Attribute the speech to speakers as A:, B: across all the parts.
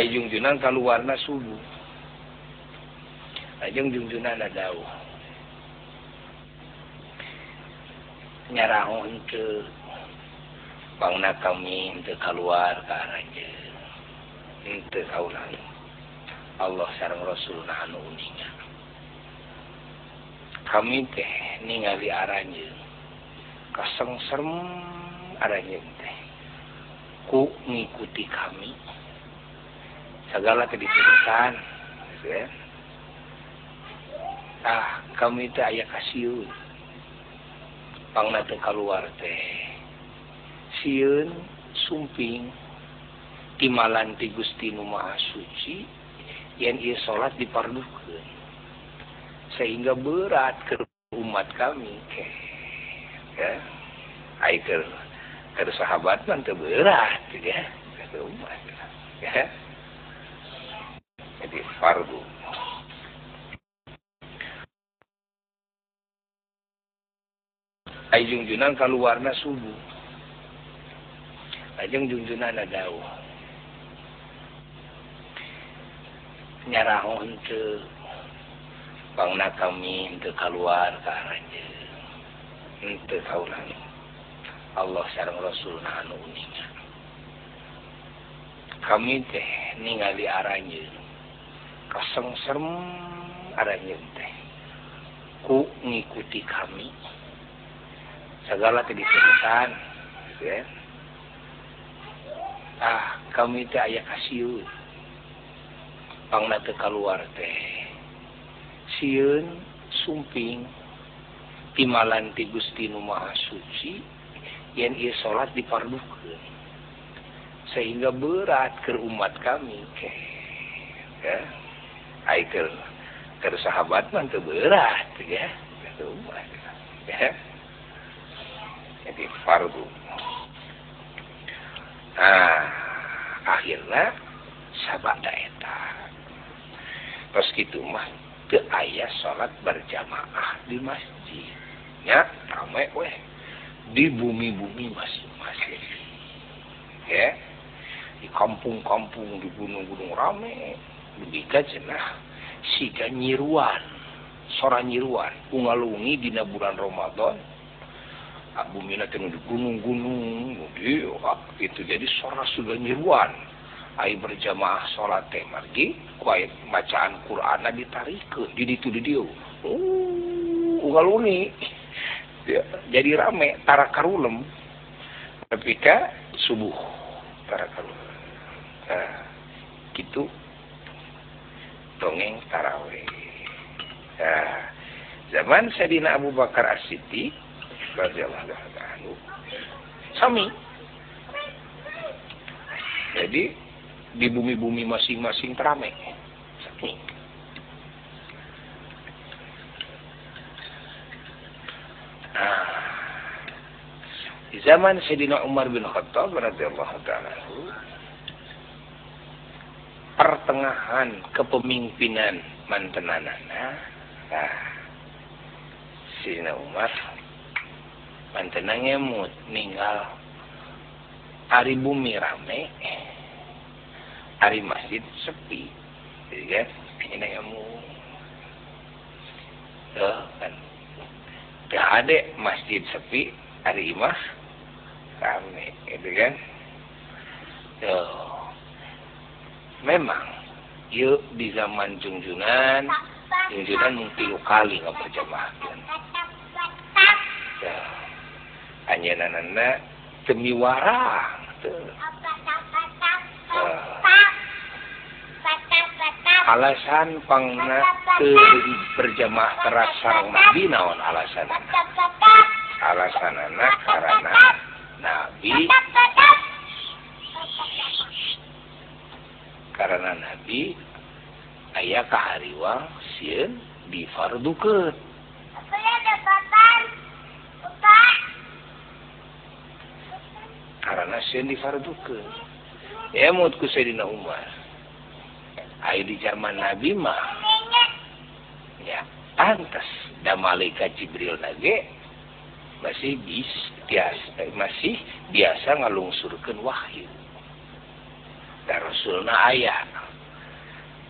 A: junjunang kalau warna subuh. Ajeng junjunan ada nyaraon ke. Bangna kami untuk keluar ke raja untuk kaulan Allah sarang Rasul nahanu uninga kami teh ningali aranya kaseng serem aranya teh. Ku ngikuti kami. segala kedisikan ah kami itu aya kasihun pang keluar teh. Siun sumping. Timalan ti Gusti Nu Maha Suci yang ia salat dipardukan sehingga berat ke umat kami ke ya. Ke, ke sahabat kan berat ya. Ke umat. Ya. jadi fardu. Ay junjunan keluar na subuh. Ajeng junjunan ada dawuh nyarahon teu pangna kami teu keluar ke aranje teu kaulan Allah sareng Rasul na anu uningan. Kami teh ningali aranje kosong serem ada teh. Ku ngikuti kami. Segala kedikesan ya. Ah kami teh ayah kasiun. Pangna teh keluar teh. Siun sumping. Timalan ti Gusti nu Maha Suci yen ieu salat dipardukeun. Sehingga berat ke umat kami ke ya. Aikir sahabat mantu berat ya. Jadi fardu. Nah akhirnya sahabat daeta terus gitu mah ke ayah sholat berjamaah di masjid. Ya ramai weh. Di bumi-bumi masing-masing. Ya. Di kampung-kampung di gunung-gunung rame. mah sika nyiruan sora nyiruan. Ungalungi dina bulan Romadhon Abu Min gunung-gunung itu jadi sora sudah nyiruan. Ai berjamaah salat temargi kuit bacaan Quran ditarikeun di ditu di dieu. Uh, ungalungi. Jadi rame tara karulem ketika karulem nah, gitu. Dongeng taraweh nah, zaman Sayyidina Abu Bakar As-Siddiq radhiyallahu anhu sami. Jadi di bumi-bumi masing-masing terame sami. Nah di zaman Sayyidina Umar bin Khattab radhiyallahu taala pertengahan kepemimpinan mantenanana. Nah Sayyidina Umar mantenangnya mut ninggal hari bumi rame hari masjid sepi jadi kan? Ini kamu tuh kan? Gak ada masjid sepi hari imah rame gitu kan? Tuh memang. Yuk di zaman junjunan junjunan mungkin kali nggak berjamaah. Hanya nah, nana demi warang tuh alasan pangna berjamaah keras sarang nabi naon alasan alasan anak karena nabi karena nabi ayaah kehariwang siun difarduket karena siun difarduket ya mut ku Sayyidina Umar. Ai di zaman nabi mah. Ya pantas. Da malaikat Jibril nage masih bis biasa masih biasa ngalungsurkeun wahyu. Rasulna aya.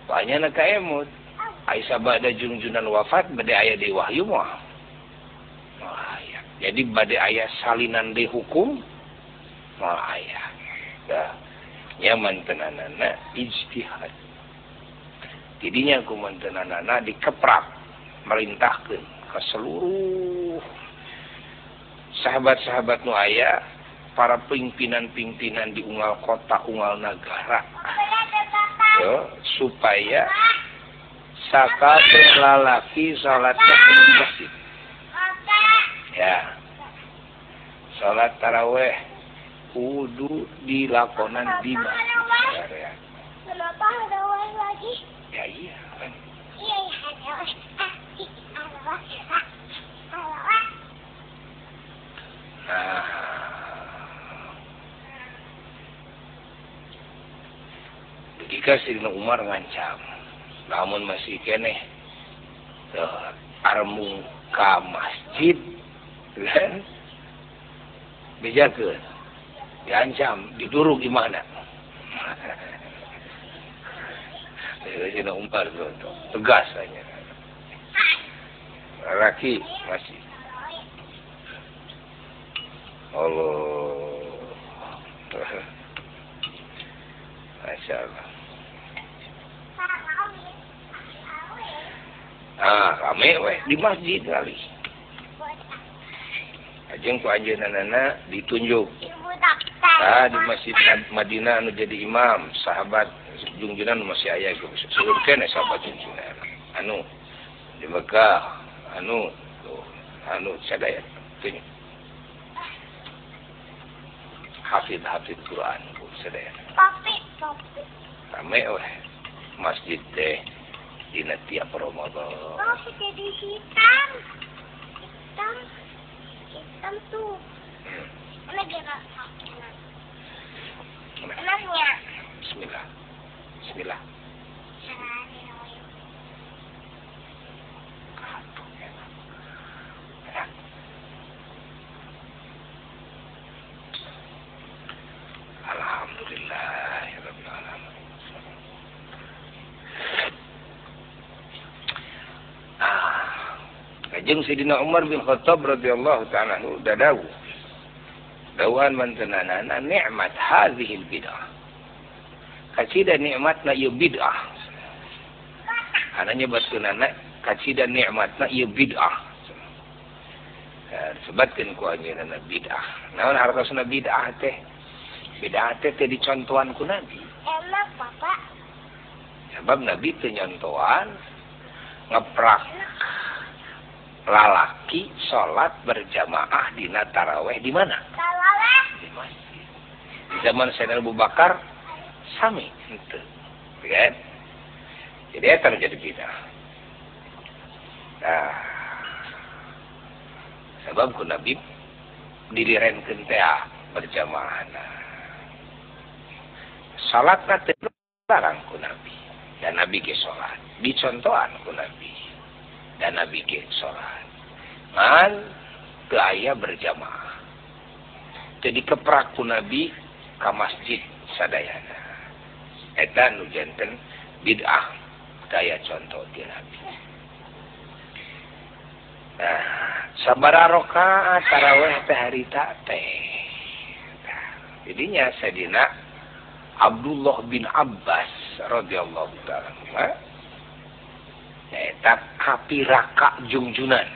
A: Banyak nakemut Aisabada jungjunan wafat beda ayah di Wahyu muah jadi badai ayah salinan di hukum mal ayah dah. Nyaman tenanana ijtihad. Jadinya aku tenanana dikeprak merintahkan ke seluruh sahabat-sahabat nu ayah para pimpinan-pimpinan di unggal kota unggal negara Yo, supaya saka lalaki salatnya di masjid ya. Salat taraweh kudu dilakonan di masjid ya,
B: kenapa ada orang lagi
A: ya iya. Kan
B: iya ada orang
A: nah. ketika Sirina Umar ngancam namun masih kene armung ke masjid dan dijaga, diancam diduru gimana? Sirina Umar tegas saja, laki masih. Allah. Masya Allah. ah rame weh. Di masjid kali. Ajeng ku anjeunna
B: nana ditunjuk.
A: Ah di masjid Madinah anu jadi imam. Sahabat junjunan masih aya ku sebelum eh, kene sahabat junjunan anu di Mekah. Anu tuh anu sadaya tunjuk hafid hafid Quran
B: ku sadaya
A: rame weh. Masjid deh Sila tiap Ramadan.
B: Oh, jadi hitam. Hitam. Hitam tuh.
A: Hmm.
B: Enak
A: ya, Kak? Enak. Ya? Bismillah. Bismillah. Kajeng Sayyidina Umar bin Khattab radhiyallahu ta'ala anhu dadawu. Dawan mantenanana ni'mat hadhil bid'ah. Kacida nikmatna ieu bid'ah. Ana nyebatkeun anak kacida nikmatna ieu bid'ah. Disebutkeun ku anjeunna bid'ah. Naon hartosna bid'ah teh? Bid'ah teh teh dicontohan ku Nabi.
B: Enak, Bapak.
A: Sebab Nabi teu nyontohan ngeprak lalaki sholat berjamaah di taraweh di mana? Di masjid. Di zaman Sayyidina Abu Bakar sami itu. Kan? Jadi itu terjadi bid'ah. Nah, sebab ku Nabi dilirenkeun teh ah, berjamaah. Nah, salat teh larang ku Nabi. Dan Nabi ke sholat. Dicontohan ku Nabi. dan nabi salat man ke ayah berjamaah. Jadi kepraku nabi ke masjid sadayana. Eta nu nujenten bid'ah. Daya contoh di nabi. Nah sabara rokaat taraweh teh harita teh. Nah, jadinya sedina Abdullah bin Abbas radhiyallahu taala kapi raka jungjunan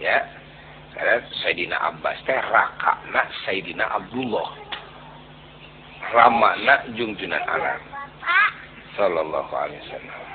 A: ya. Karena Sayyidina Abbas teh raka na Sayyidina Abdullah. Ramana jungjunan alam sallallahu alaihi wasallam.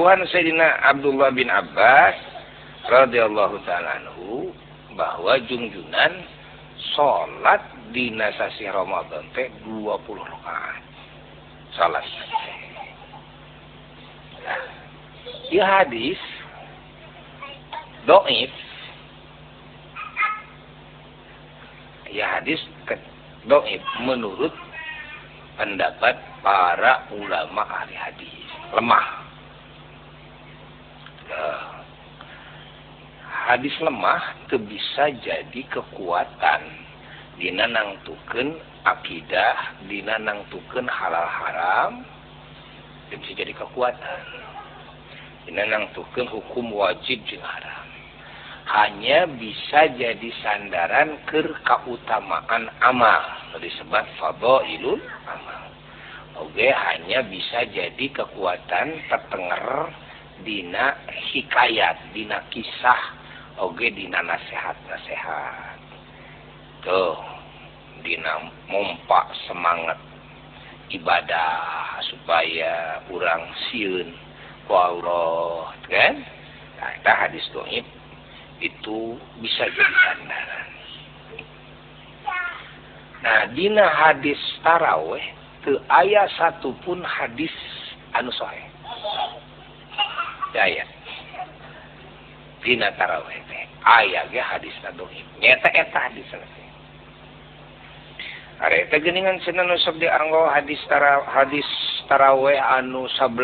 A: Ah Dawan Sayyidina Abdullah bin Abbas radhiyallahu taala bahwa junjunan salat di nasasi Ramadan teh 20 rakaat. Salat. Nah, di hadis doif ya hadis doif menurut pendapat para ulama ahli hadis lemah hadis lemah itu bisa jadi kekuatan. Dina nangtukeun akidah dina nangtukeun halal haram itu bisa jadi kekuatan. Dina nangtukeun hukum wajib jeung haram. Hanya bisa jadi sandaran ke keutamaan amal. Disebut fadailul amal. Oke hanya bisa jadi kekuatan tertenger Dina hikayat Dina kisah Oge Dina nasehat-nasehat tuh Dina mompak semangat ibadah supaya kurang siun ku Allah kan? Nah, kita hadis doib itu bisa jadi sandaran nah Dina hadis taraweh ke ayat satupun hadis anu sahih aya teh aya ge hadis nadohib nyata eta hadis teh selesai Areta geuningan cenah nu sok dianggo hadis tara hadis tarawe anu 11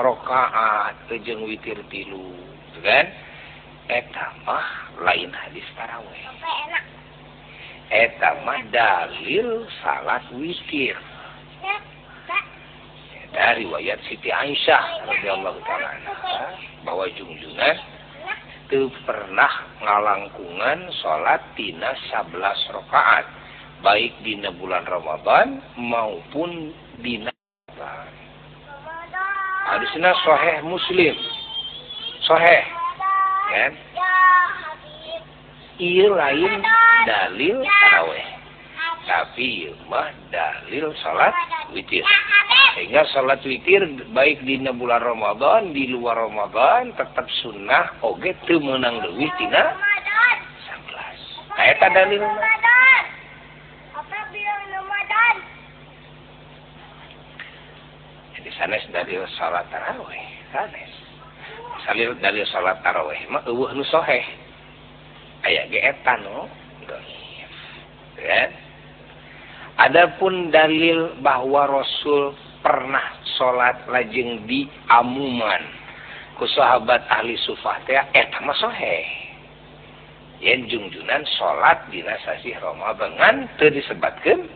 A: rakaat jeung witir tilu kan? Eta mah lain hadis tarawe eta mah dalil salat witir. dari riwayat Siti Aisyah radhiyallahu taala bahwa junjungan itu pernah ngalangkungan salat tina 11 rakaat baik dina bulan Ramadan maupun dina Hadisnya sahih Muslim. Sahih. Kan? Iya lain dalil tarawih. Tapi mah dalil salat witir. Sehingga salat witir baik di bulan Ramadan di luar Ramadan tetap sunnah oge teu meunang leuwih tina 11 nah eta dalil. Jadi sanes dalil salat taraweh sanes. Salil dalil salat taraweh mah eueuh nu soheh. Aya ge eta no ya Adapun dalil bahwa Rasul pernah salat lajeng di amuman ku sahabat ahli sufah teh eh, eta mah sahih. Yen jungjunan salat dina sasih Ramadan ngan teu disebatkeun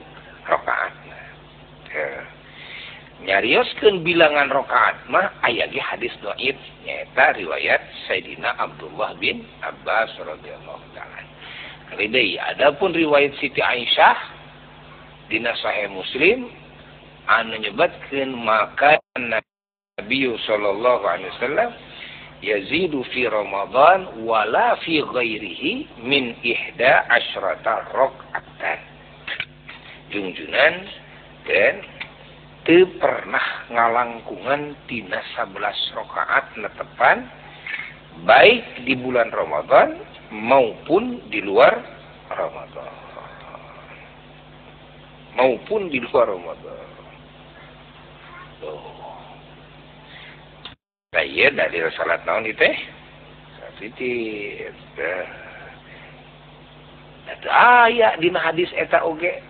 A: rakaatna. Eh, nyarioskeun bilangan rakaat mah aya ge hadis dhaif nyaeta riwayat Sayyidina Abdullah bin Abbas radhiyallahu taala. Ridai adapun riwayat Siti Aisyah dina Sahih Muslim anu nyebutkeun maka Nabi sallallahu alaihi wasallam yazidu fi Ramadan wala fi ghairihi min ihda asyrata rakaatan. Junjunan dan teu pernah ngalangkungan tina 11 rakaat netepan baik di bulan Ramadan maupun di luar Ramadan maupun di luar Ramadan. Tuh. Nah, iya dari salat naon itu teh? Sapitir. Nah, aya dina hadis eta oge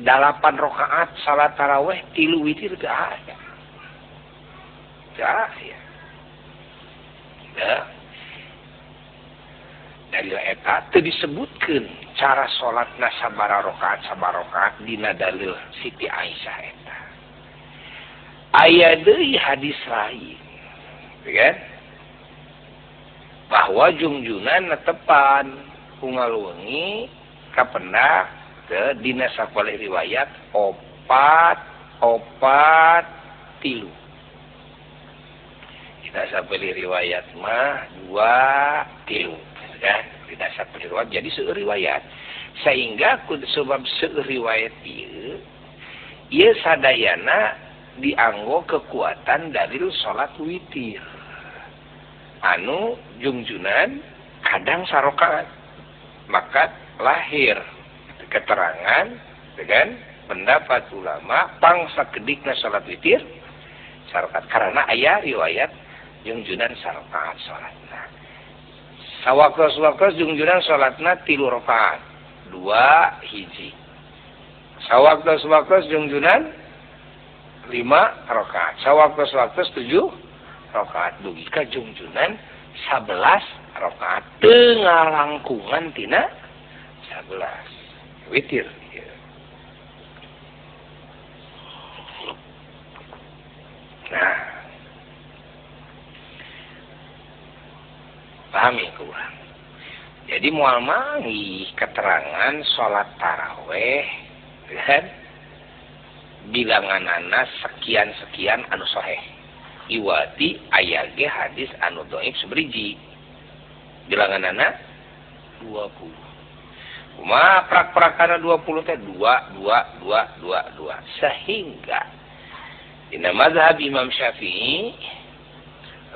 A: dalapan rakaat salat taraweh tilu witir teu aya. Teu aya. Nah, dari eta teu disebutkeun cara salat nasabara rakaat sabar rakaat dina dalil Siti Aisyah eta. Aya deui hadis lain ya bahwa jungjunan netepan hungaluwengi kapendak ke dina sakoleh riwayat opat opat tilu. Kita sapeli riwayat mah dua tilu kan? di dasar periwayat jadi riwayat sehingga sebab riwayat ia sadana dianggo kekuatan dari salat witir. Anu jungjunan kadang sarokat maka lahir keterangan dengan pendapat ulama pangsa kedikna salat witir sarokat karena ayah riwayat jungjunan sarokat salat nah sawwakjungjuran salatna tilu rakaat. Dua hiji. Sawwakjungjuran lima rakaat. Sawwaktu tujuh rakaat. Dugi kajungjunan sabelas rakaat. Tengah langkungan tina sabelas. Witir. Nah. pahami kurang. Jadi mual mangi keterangan sholat taraweh kan? Bilangan anak sekian-sekian anu soheh iwati ayage hadis anu doib seberiji. Bilangan anak 20 Kuma prak-prakana 20 teh 2 2 2 2 2 sehingga Dina mazhab Imam Syafi'i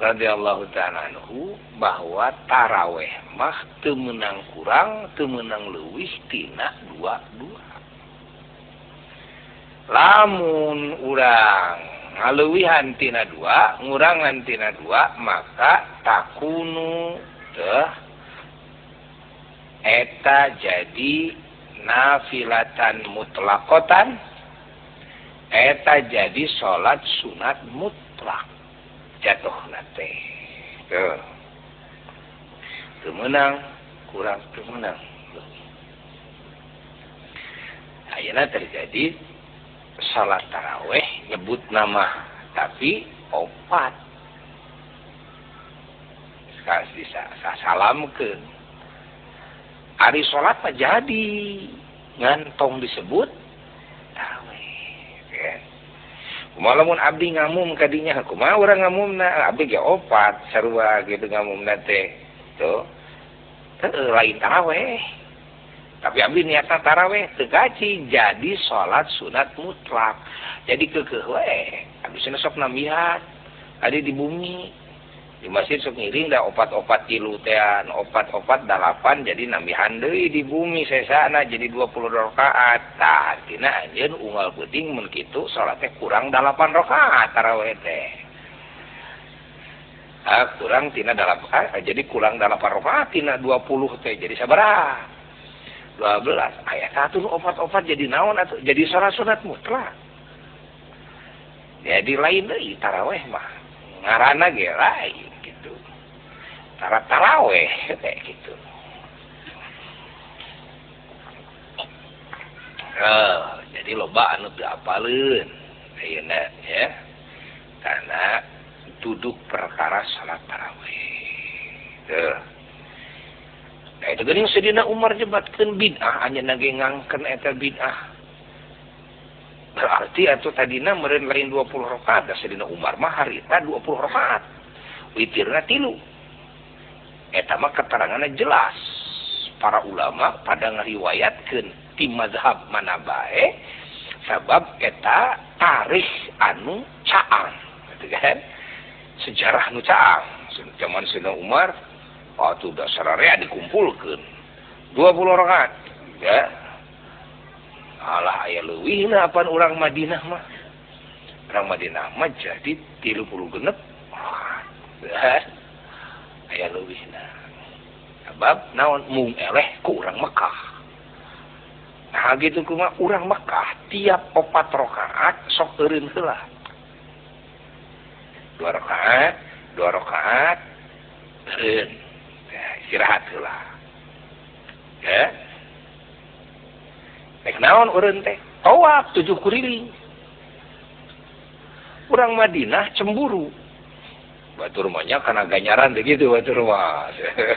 A: radhiyallahu ta'anhu bahwa taraweh mah temenang kurang temenang luwistina dua dua. Lamun urang ngaluwihantina dua ngurangantina dua maka takunu teh eta jadi nafilatan mutlakotan eta jadi salat sunat mutlak. jatuh nate tuh kemenang kurang kemenang. Akhirnya terjadi salat taraweh nyebut nama tapi opat. Bisa salam ke Ari salat jadi. Ngantong disebut taraweh. walaupun Abdi ngamum tadinya aku mah orang ngamum na Abdi ge opat sarua gitu ngamum na teh. Tuh. Tuh lain taraweh. Tapi Abdi niatna taraweh tegaci jadi sholat sunat mutlak. Jadi kekeh weh Abdi sana sok namihat ada di bumi. Di masjid sok ngiring dah opat-opat tilu tean, opat-opat dalapan jadi nambihan deui di bumi sesana jadi 20 rakaat. Tah tina anjeun unggal peuting mun kitu salatnya kurang 8 rakaat taraweh teh. Ah, kurang tina dalapan, ah, jadi kurang dalapan rakaat tina 20 teh jadi sabaraha? 12 ayat satu opat-opat jadi naon atau jadi sholat sunat mutlak jadi lain deh taraweh mah ngarana ge lain salat taraweh kayak gitu. Oh, jadi loba anu diapalin ayeuna ya. Karena duduk perkara salat taraweh. Tuh nah itu geuning sedina Umar jebatkeun bid'ah hanya nage ngangkeun eta bid'ah. Berarti atau tadina meren lain 20 rakaat da sedina Umar mah harita 20 rakaat. Witirna tilu. etama keterangannya jelas. Para ulama pada ngeriwayatkan tim mazhab mana baik sabab eta tarikh anu caang gitu kan? Sejarah nu caang. Zaman Sina Umar waktu dasar area dikumpulkan 20 rakaat ya. Alah ayah leuwih apa orang Madinah mah? Orang Madinah mah jadi 30 genep ya. aya lebih sabab naon mung eleh ku urang mekah. Nah gitu kuma urang mekah tiap opat rakaat sok eureun heula. Dua rakaat dua rakaat eureun. Ya, istirahat heula. Ya. Nek naon urun teh? Tawaf tujuh kuriling orang Madinah cemburu. Batu rumahnya karena ganyaran begitu batu rumah.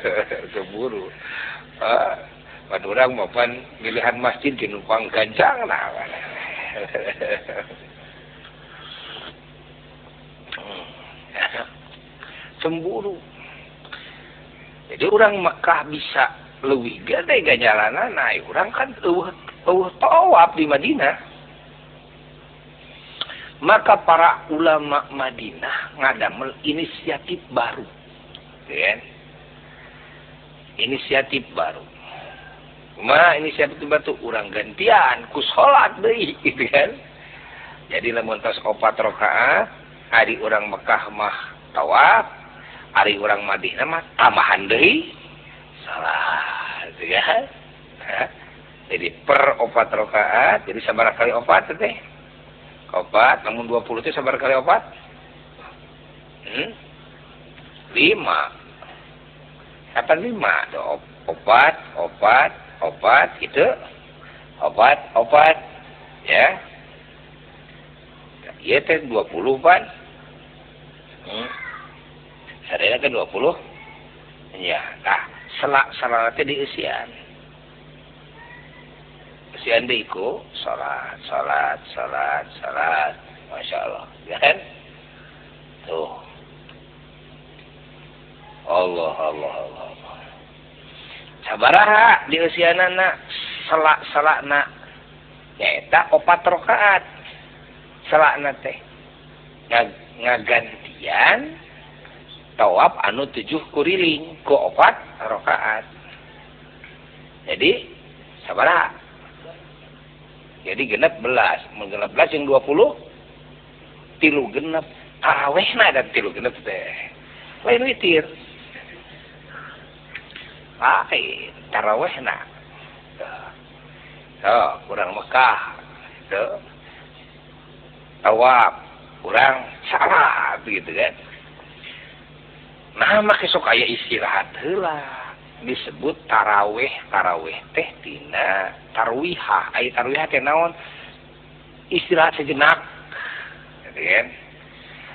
A: Cemburu ah, batu orang maupun pilihan masjid di numpang gancang nah cemburu. Jadi orang Mekah bisa lebih gede ganjalan naik orang kan eueuh tawaf di Madinah maka para ulama Madinah ngadamel inisiatif baru. Ya. inisiatif baru. Ma inisiatif batu orang gantian ku salat deui gitu kan? Jadi lamun tos opat rakaat hari orang Mekah mah tawaf hari orang Madinah mah tambahan deui salat gitu kan? Nah, jadi per opat rakaat jadi sabar kali opat teh. Opat namun 20 itu sabar kali opat hmm? lima. Apa lima? Do opat opat opat itu opat opat ya. Iya teh 20 pan hmm. sadaya kan 20 ya nah selak salatnya di siku salat salat salat salat. Masya Allah. Ya kan? Tuh. Allah Allah Allah, Allah. sabaraha di usia anak selak selak nak nyata opat rokaat selak na teh Ngag ngagantian tawab anu tujuh kuriling ku opat rokaat jadi sabaraha. jadi genep belas. Menggenap belas yang dua puluh tilu genep. Taraweh na dan tilu genep teh. Lain witir. Lain taraweh na so, kurang Mekah. Tuh. Tawab kurang salah gitu kan. Nah maka sok aya istirahat heula disebut taraweh taraweh teh tina tarwiha ay tarwiha teh naon? Istirahat sejenak kan?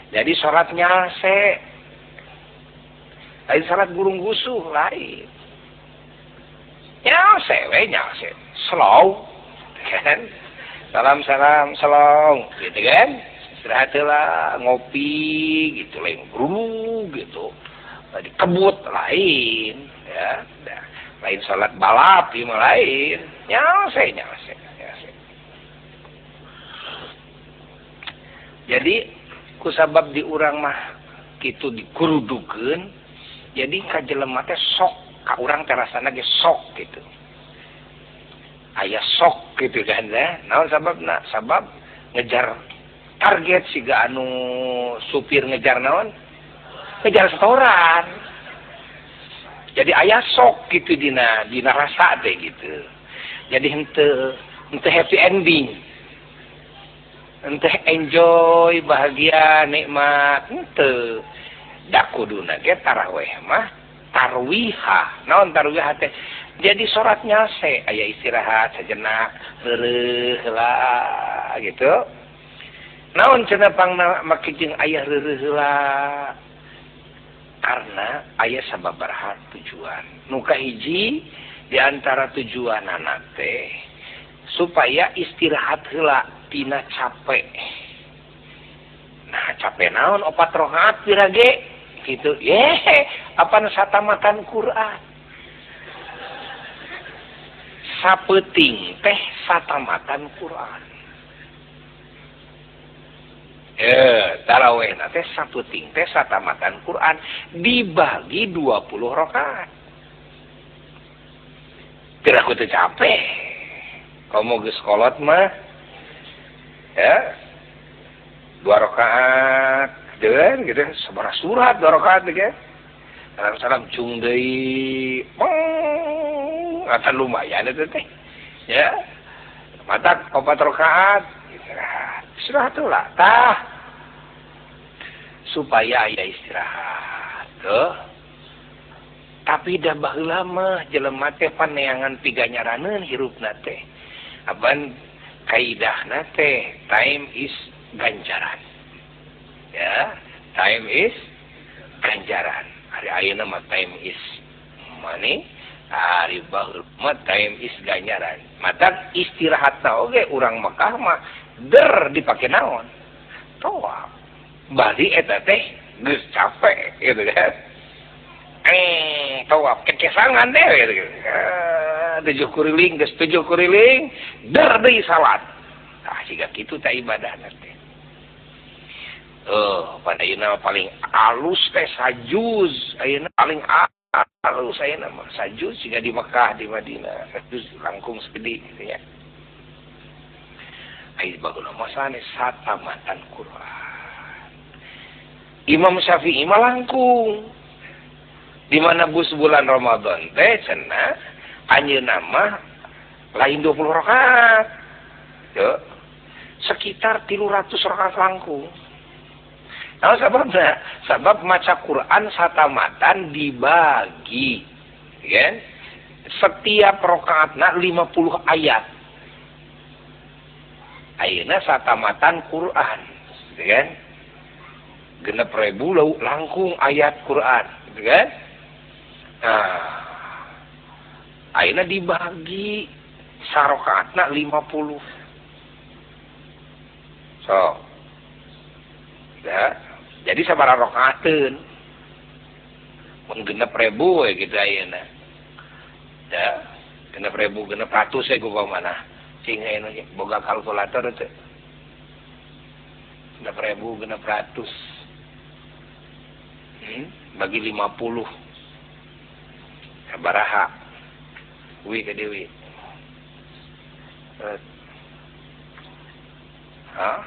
A: Jadi sholatnya se lain sholat burung gusuh lain. Nyase we nyase slow kan? Salam salam selong gitu kan? Istirahat lah ngopi gitu lain buru gitu. Tadi kebut lain. ya nah, lain salat balap di lain. Nyase nyase nyase jadi kusabab di urang mah gitu dikurudukeun. Jadi kajelema teh sok ka urang terasana ge sok gitu ayah sok gitu kan ya naon sabab nah sabab ngejar target siga anu supir ngejar naon? Ngejar setoran. jadi ayah sok gitu dina dina rasa deh gitu. Jadi ente ente happy ending. Ente enjoy bahagia nikmat hente dakuduna ge taraweh mah tarwiha naon tarwiha teh? Jadi sorat nyase ayah istirahat sejenak leureuh lah gitu. Naon cenah pangna make jeung aya leureuh lah karena ayah sababaraha tujuan. Muka hiji diantara tujuan anak teh supaya istirahat hela tina capek. Nah capek naon opat rohat pirage? Gitu ye apa nusata makan Quran? Sapeting teh satamatan Quran. Eh tarawena teh saputing teh satamatan Quran dibagi 20 rakaat. Tidak kudu capek. Kamu geus kolot mah ya. Dua rakaat dengan gitu sebarah surat dua rakaat gitu. Salam salam cung deui. Peng, atan lumayan itu teh. Ya. Mata opat rakaat istirahat istirahat lah tah supaya aya istirahat tuh. Tapi dah bah lama jelema teh paneangan piganya ranen hirup nate aban kaidah nate time is ganjaran. Ya time is ganjaran. Hari ayo nama time is money hari bahul time is ganjaran. Mata istirahat oke okay, urang Mekah mah der dipake naon? Toa. balik eta teh geus capek gitu kan eh tawaf kekesangan deh gitu tujuh kuriling geus tujuh kuriling der deui salat ah siga kitu teh ibadah teh oh pada ayeuna paling alus teh sajuz. Ayeuna paling alus saya nama sajuz jika di Mekah di Madinah sajuz langkung segede gitu ya Ayo bagus nama sana sata Quran. Imam Syafi'i mah langkung. Di mana bus bulan Ramadan teh cenah anjeunna mah lain 20 rakaat. Yo. Sekitar 300 rakaat langkung. Nah, sebabnya, sebab maca Quran satamatan dibagi. Ya. Setiap rakaatna 50 ayat. Ayeuna satamatan Quran. Kan? Genep ribu langkung ayat Quran. Gitu kan? Nah, ayeuna dibagi sarokaatna 50. So. Ya. Jadi sabaraha rakaateun? Mun genep ribu we gitu ayeuna. Ya. Genep ribu, genep ratus we gua mana. Sing anu boga kalkulator teh. Genep ribu, genep ratus. Hmm? Bagi lima puluh. Sabaraha? Wi ke Dewi. Hah?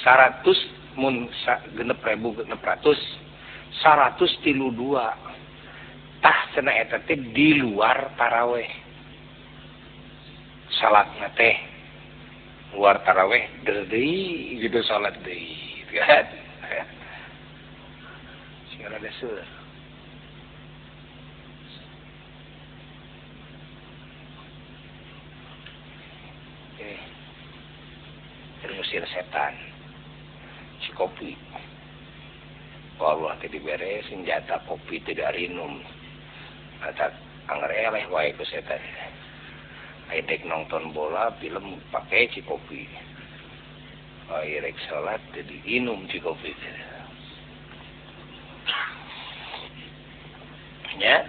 A: Saratus mun genep ribu genep ratus saratus tilu dua tah cena eta teh di luar taraweh salat teh luar taraweh dari gitu salat dari kan sekarang ada sur ngusir eh, setan. Si kopi. Allah tadi beres senjata kopi tidak rinum kata angreleh wae ke setan. Aidek nonton bola film pakai cikopi. Airek salat jadi inum cikopi. Ya.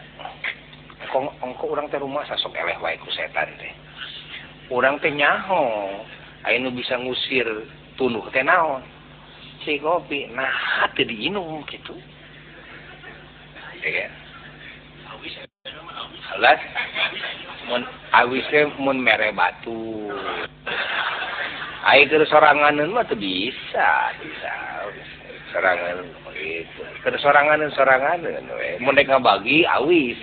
A: Ongko orang teh rumah sasok eleh wae ku setan teh. Orang teh nyaho ayo bisa ngusir tunuh teh naon. Cikopi nah jadi inum gitu. Ya. Kan Alas. Mun awisnya mun mere batu. Ayo ke soranganan mah tuh bisa bisa. Sorangan gitu. Ke soranganan soranganan mun dek ngabagi awis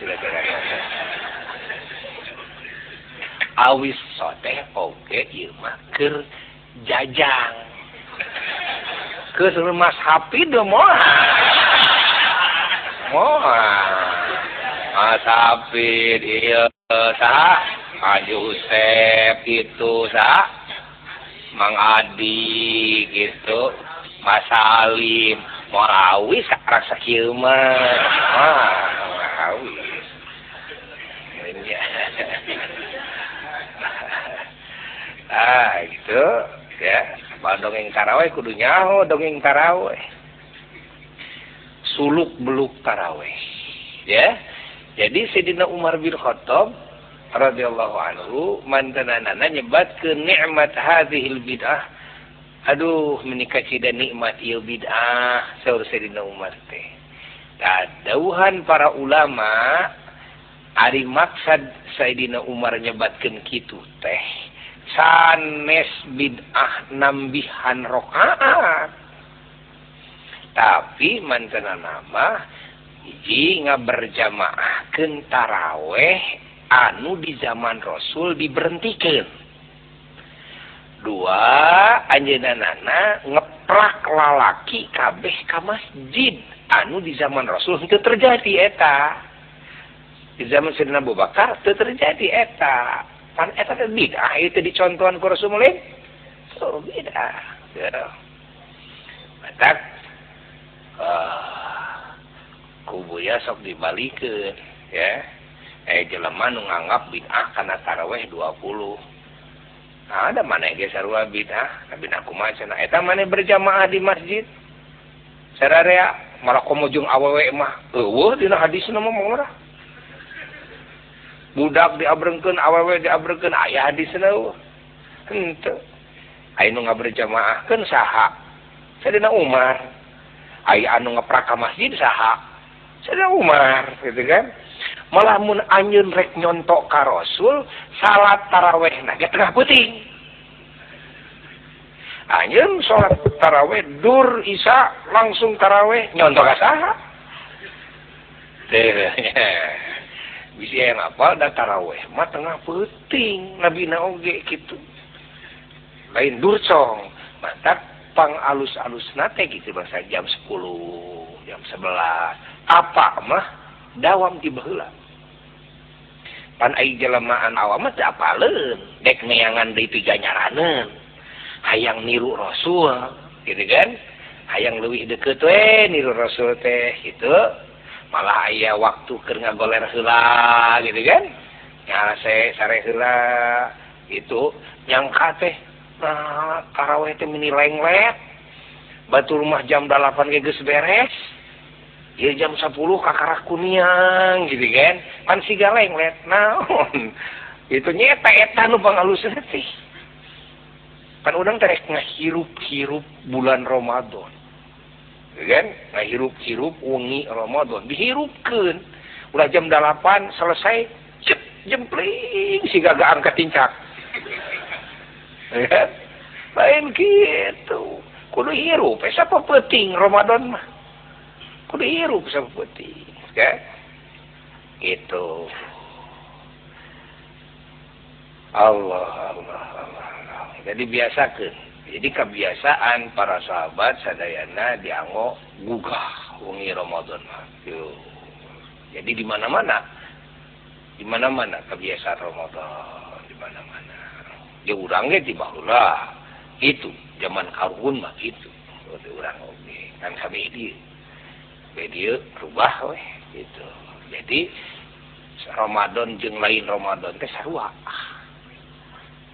A: awis soteh oke ieu mah keur jajang. Ke mas hapi do moal moal mas hapi iya Eh, Josep gitu Mang Adi gitu. Mas Salim. Morawi sekarang sekilma ah, morawi ah gitu ya. Apa dongeng taraweh kudu nyaho dongeng taraweh. Suluk beluk taraweh ya. yeah? jadi Sayyidina Umar bin Khattab radhiyallahu anhu mantananana nyebat ke nikmat hadhil bid'ah. Aduh menikah cida nikmat ieu bid'ah saur Sayyidina Umar teh. Dauhan para ulama ari maksad Sayyidina Umar nyebatkeun kitu teh. Sanes bid'ah nambihan rokaat. Tapi mantananama hiji nga berjamaah kentaraweh anu di zaman rasul diberhentikan. Dua anjenanana ngeprak lalaki kabeh ka masjid. Anu di zaman rasul itu terjadi eta. Di zaman Sayyidina Abu Bakar itu terjadi eta. Pan eta teh bidah itu dicontohan ku Rasul mulai so bidah ya. Matak uh, eh, kubuya sok dibalikin ya. Eh jeleman nganggap bid'ah karena taraweh 20 nah, ada mana geser bid'ah tapi aku macan eta mana berjamaah di masjid? Sararea malah komojung awewe mah. Eueuh dina hadis nama murah budak diabrengkeun awewe diabrengkeun aya hadis eueuh. Henteu. Aya nu ngaberjamaah kan saha. Sadina Umar. Aya anu ngeprak masjid saha. Umar gitu kan? Malamun anyun rek nyontok ka Rasul salat taraweh na ge tengah puting. Anyun salat taraweh dur isa langsung taraweh nyontok ka saha. Bisi enak apa da taraweh mah tengah puting nabi na oge gitu. Lain durcong mantap pang alus-alus nate gitu bahasa jam 10 jam 11 apa mah dawam dibela panai jelemaan teu apaleun dek neangan deui tiga nyaraneun hayang niru rasul gitu kan? Hayang leuwih deket we niru rasul teh gitu. Malah aya waktu keur ngagoler heula gitu kan? Ngase sare heula itu nyangka teh nah karaweh teh mini lenglet batu rumah jam delapan geus beres. Ya, jam 10 kakarak kuniang gitu kan. Pan si galeng let naon? Itu nyeta eta nu pangalusna teh kan udang terek ngahirup-hirup bulan Ramadan. Kan? Ngahirup-hirup wengi Ramadan. Dihirupkeun. Udah jam 8 selesai cep jempling si gagaan ketincak lain gitu. Kudu hirup eh siapa penting Ramadan mah? Hirup siapa penting kan gitu Allah Allah Allah, Allah. jadi biasakan jadi kebiasaan para sahabat sadayana dianggo gugah wengi Ramadan Yo. Jadi di mana-mana di mana-mana kebiasaan Ramadan di mana-mana. Dia urang ge di baheula. Itu zaman karun mah. Di urang oge. Kan kami di video rubah weh gitu. Jadi Ramadan jeng lain Ramadan teh sarua.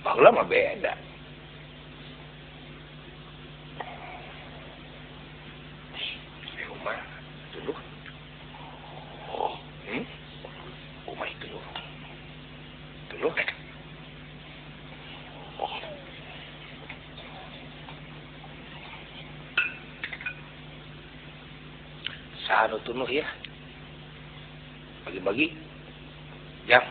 A: Bagla mah beda. Di rumah. Sahanu tunuh ya bagi-bagi jam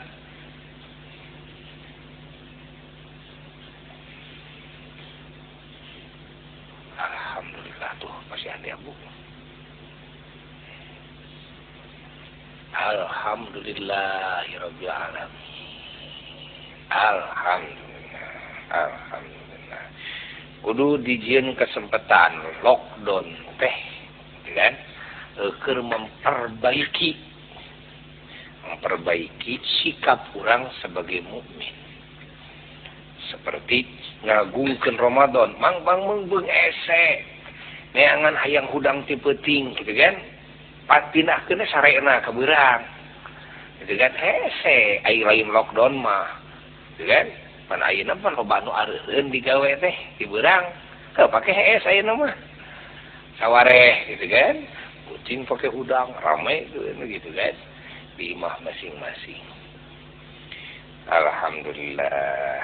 A: Alhamdulillah tuh masih ada bu. Alhamdulillahirabbil alamin. Alhamdulillah. Alhamdulillah. Kudu dijieun kesempatan lockdown teh keur memperbaiki memperbaiki sikap orang sebagai mukmin. Seperti ngagungkan mang bang mengbeng ese. Neangan hayang hudang tipeting gitu kan? Patinah kena e sarena keberang gitu kan? Hese air lain lockdown mah. Gitu kan? Pan ayeuna pan robanu areureun digawe teh diberang teu pakai hese ayeuna mah. Sawareh gitu kan? kucing pakai udang ramai itu gitu kan guys. Di imah masing-masing. Alhamdulillah.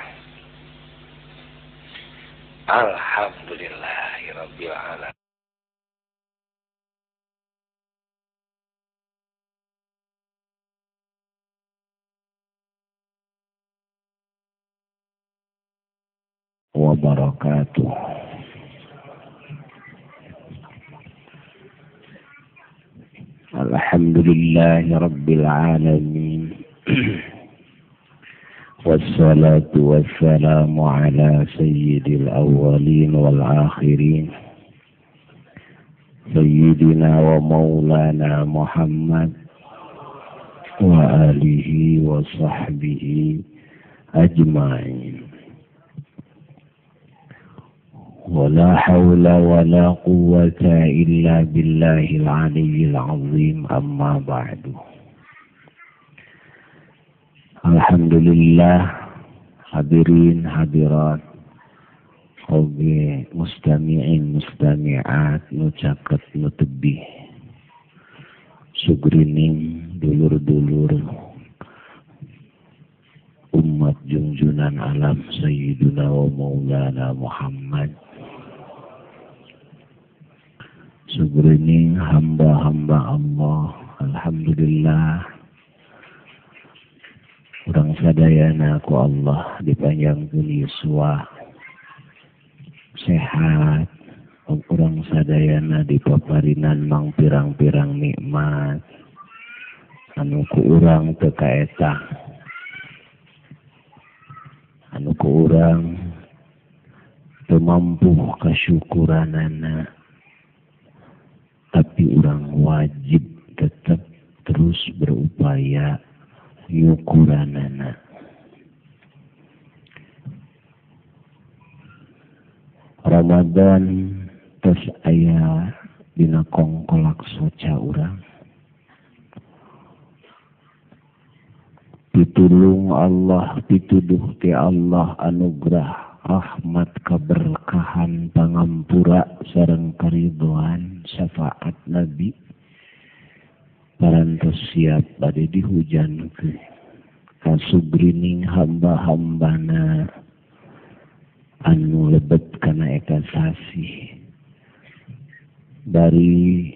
A: Alhamdulillah ya rabbil alamin wabarakatuh. الحمد لله رب العالمين. والصلاة والسلام على سيد الأولين والآخرين. سيدنا ومولانا محمد وآله وصحبه أجمعين. ولا حول ولا قوة إلا بالله العلي العظيم أما بعد الحمد لله hadirin hadirat Oge mustami'in mustami'at nu caket nu tebih sugrining dulur-dulur
C: umat junjunan alam Sayyiduna wa Maulana Muhammad Subrening hamba-hamba Allah. Alhamdulillah. Kurang sadayana ku Allah dipanjang Yuswa sehat. Kurang sadayana di paparinan mang pirang-pirang nikmat. Anu ku urang tekaeta anu ku urang temampu kasyukuranana tapi orang wajib tetap terus berupaya yukuranana. Ramadan terus ayah dina kongkolak soca urang. Pitulung Allah pituduh ti Allah anugerah rahmat keberkahan pangampura sareng karibuan syafaat nabi. Parantos siap pada dihujan ke kasugrining hamba-hambana. Anu lebet kana eka sasi. Dari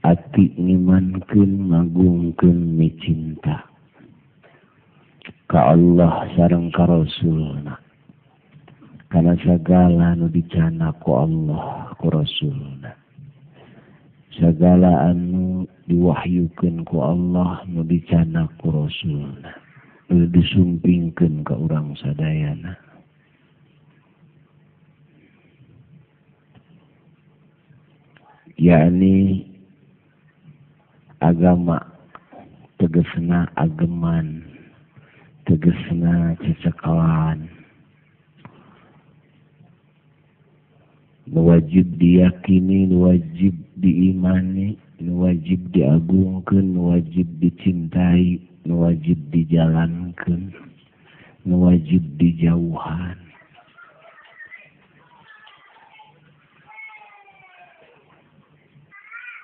C: ati ngimankeun ngagungkeun micinta. Ka Allah sareng ka Rasulna. Karena segala nu dicana ku Allah ku Rasulna. Segala anu diwahyukeun ku Allah nu dicana ku Rasulna. Nu disumpingkeun ka urang sadayana. Yakni agama tegesna ageman tegesna nu wajib diyakini nu wajib diimani nu wajib diagungkan nu wajib dicintai nu wajib dijalankan nu wajib dijauhan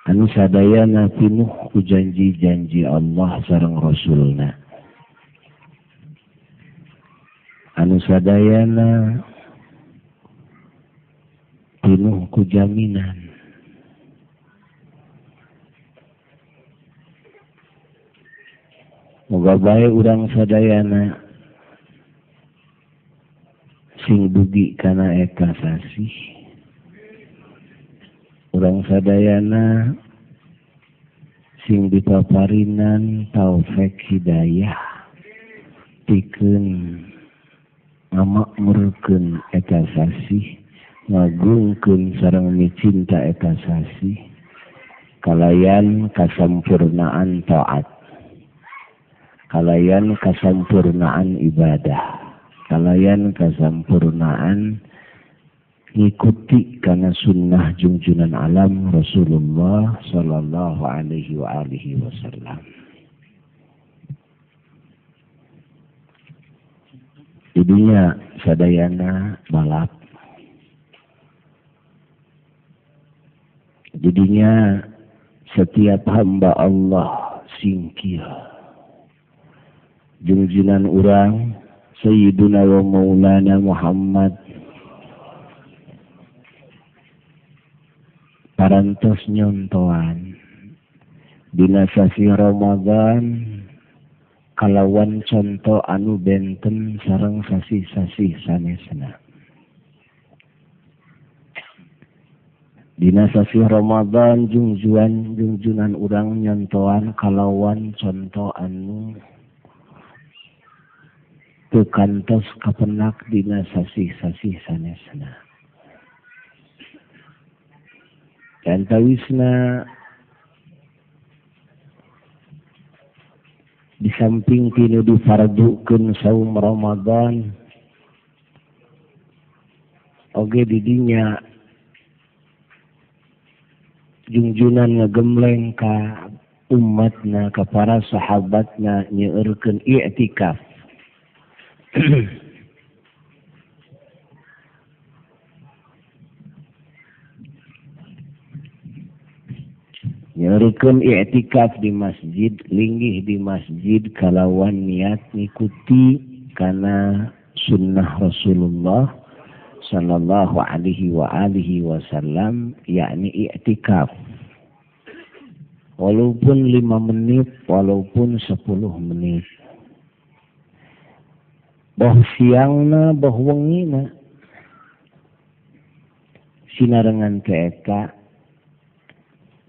C: anu sadayana pinuh ku janji-janji Allah sareng Rasulna. Anu sadayana penuh ku jaminan. Moga baik urang sadayana sing dugi kana eka sasih. Urang sadayana sing dipaparinan taufik hidayah pikeun ngamakmurkeun eta sasih. Ngagungkeun sareng micinta eta sasih kalayan kasampurnaan taat kalayan kasampurnaan ibadah kalayan kasampurnaan ngikuti karena sunnah junjunan alam Rasulullah Sallallahu Alaihi wa alihi Wasallam. Jadinya sadayana balap. jadinya setiap hamba Allah singkir. Jungjinan orang Sayyiduna wa Maulana Muhammad. Parantos nyontoan dina sasi Ramadan kalawan contoh anu benten sarang sasi-sasi sanesna. Dina sasi Ramadan jungjuan jungjunan urang nyontoan kalawan contoh anu kantos kapenak dina sasi sasi sanesna. Dan tawisna di samping tinu difardukeun saum Ramadan oge didinya jungjunan ngagemleng ka umatna ka para sahabatna nyeurekeun i'tikaf. Nyerikeun i'tikaf di masjid, linggih di masjid kalawan niat ngikuti karena sunnah Rasulullah sallallahu alaihi wa alihi wasallam yakni i'tikaf. Walaupun lima menit walaupun sepuluh menit. Boh siangna boh wengina. Sinarengan keeka.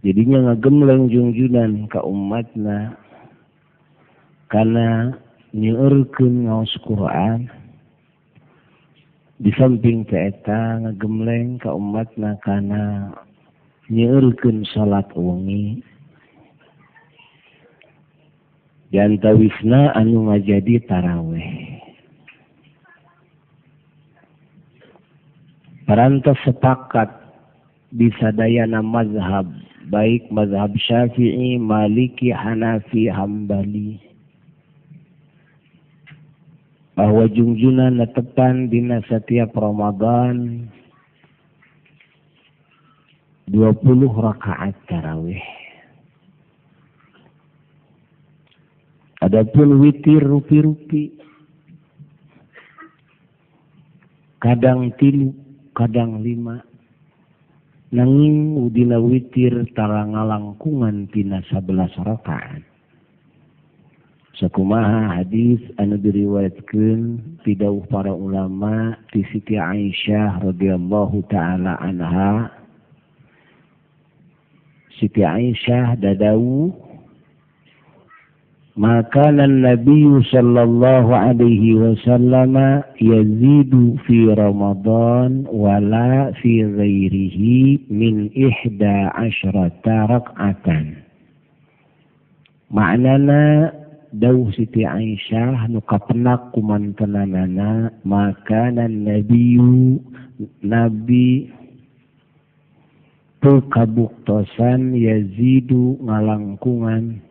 C: Jadinya ngagemleng jungjunan ka umatna karena nyeurekeun ngaos Quran disamping keeta ngagemleng ka umat nakana nyiurken salat wengi. Janta wisna anu ngajadi taraweh. Parantos sepakat disadayana mazhab baik mazhab syafi'i maliki hanafi hambali. Bahwa junjunan netepan dina setiap Ramadan 20 rakaat tarawih. Adapun witir rupi-rupi kadang tilu kadang lima nanging udina witir tara ngalangkungan tina sabelas rakaat sakumaha hadis anu diriwayatkeun ti para ulama ti Siti Aisyah radhiyallahu taala anha Siti Aisyah dadau maka Nabi sallallahu alaihi wasallam yazidu fi Ramadan wala fi ghairihi min ihda asyrata rak'atan. Maknana dawuh Siti Aisyah nu kapenak kumantenanana maka Nabi Nabi kabuktosan yazidu ngalangkungan.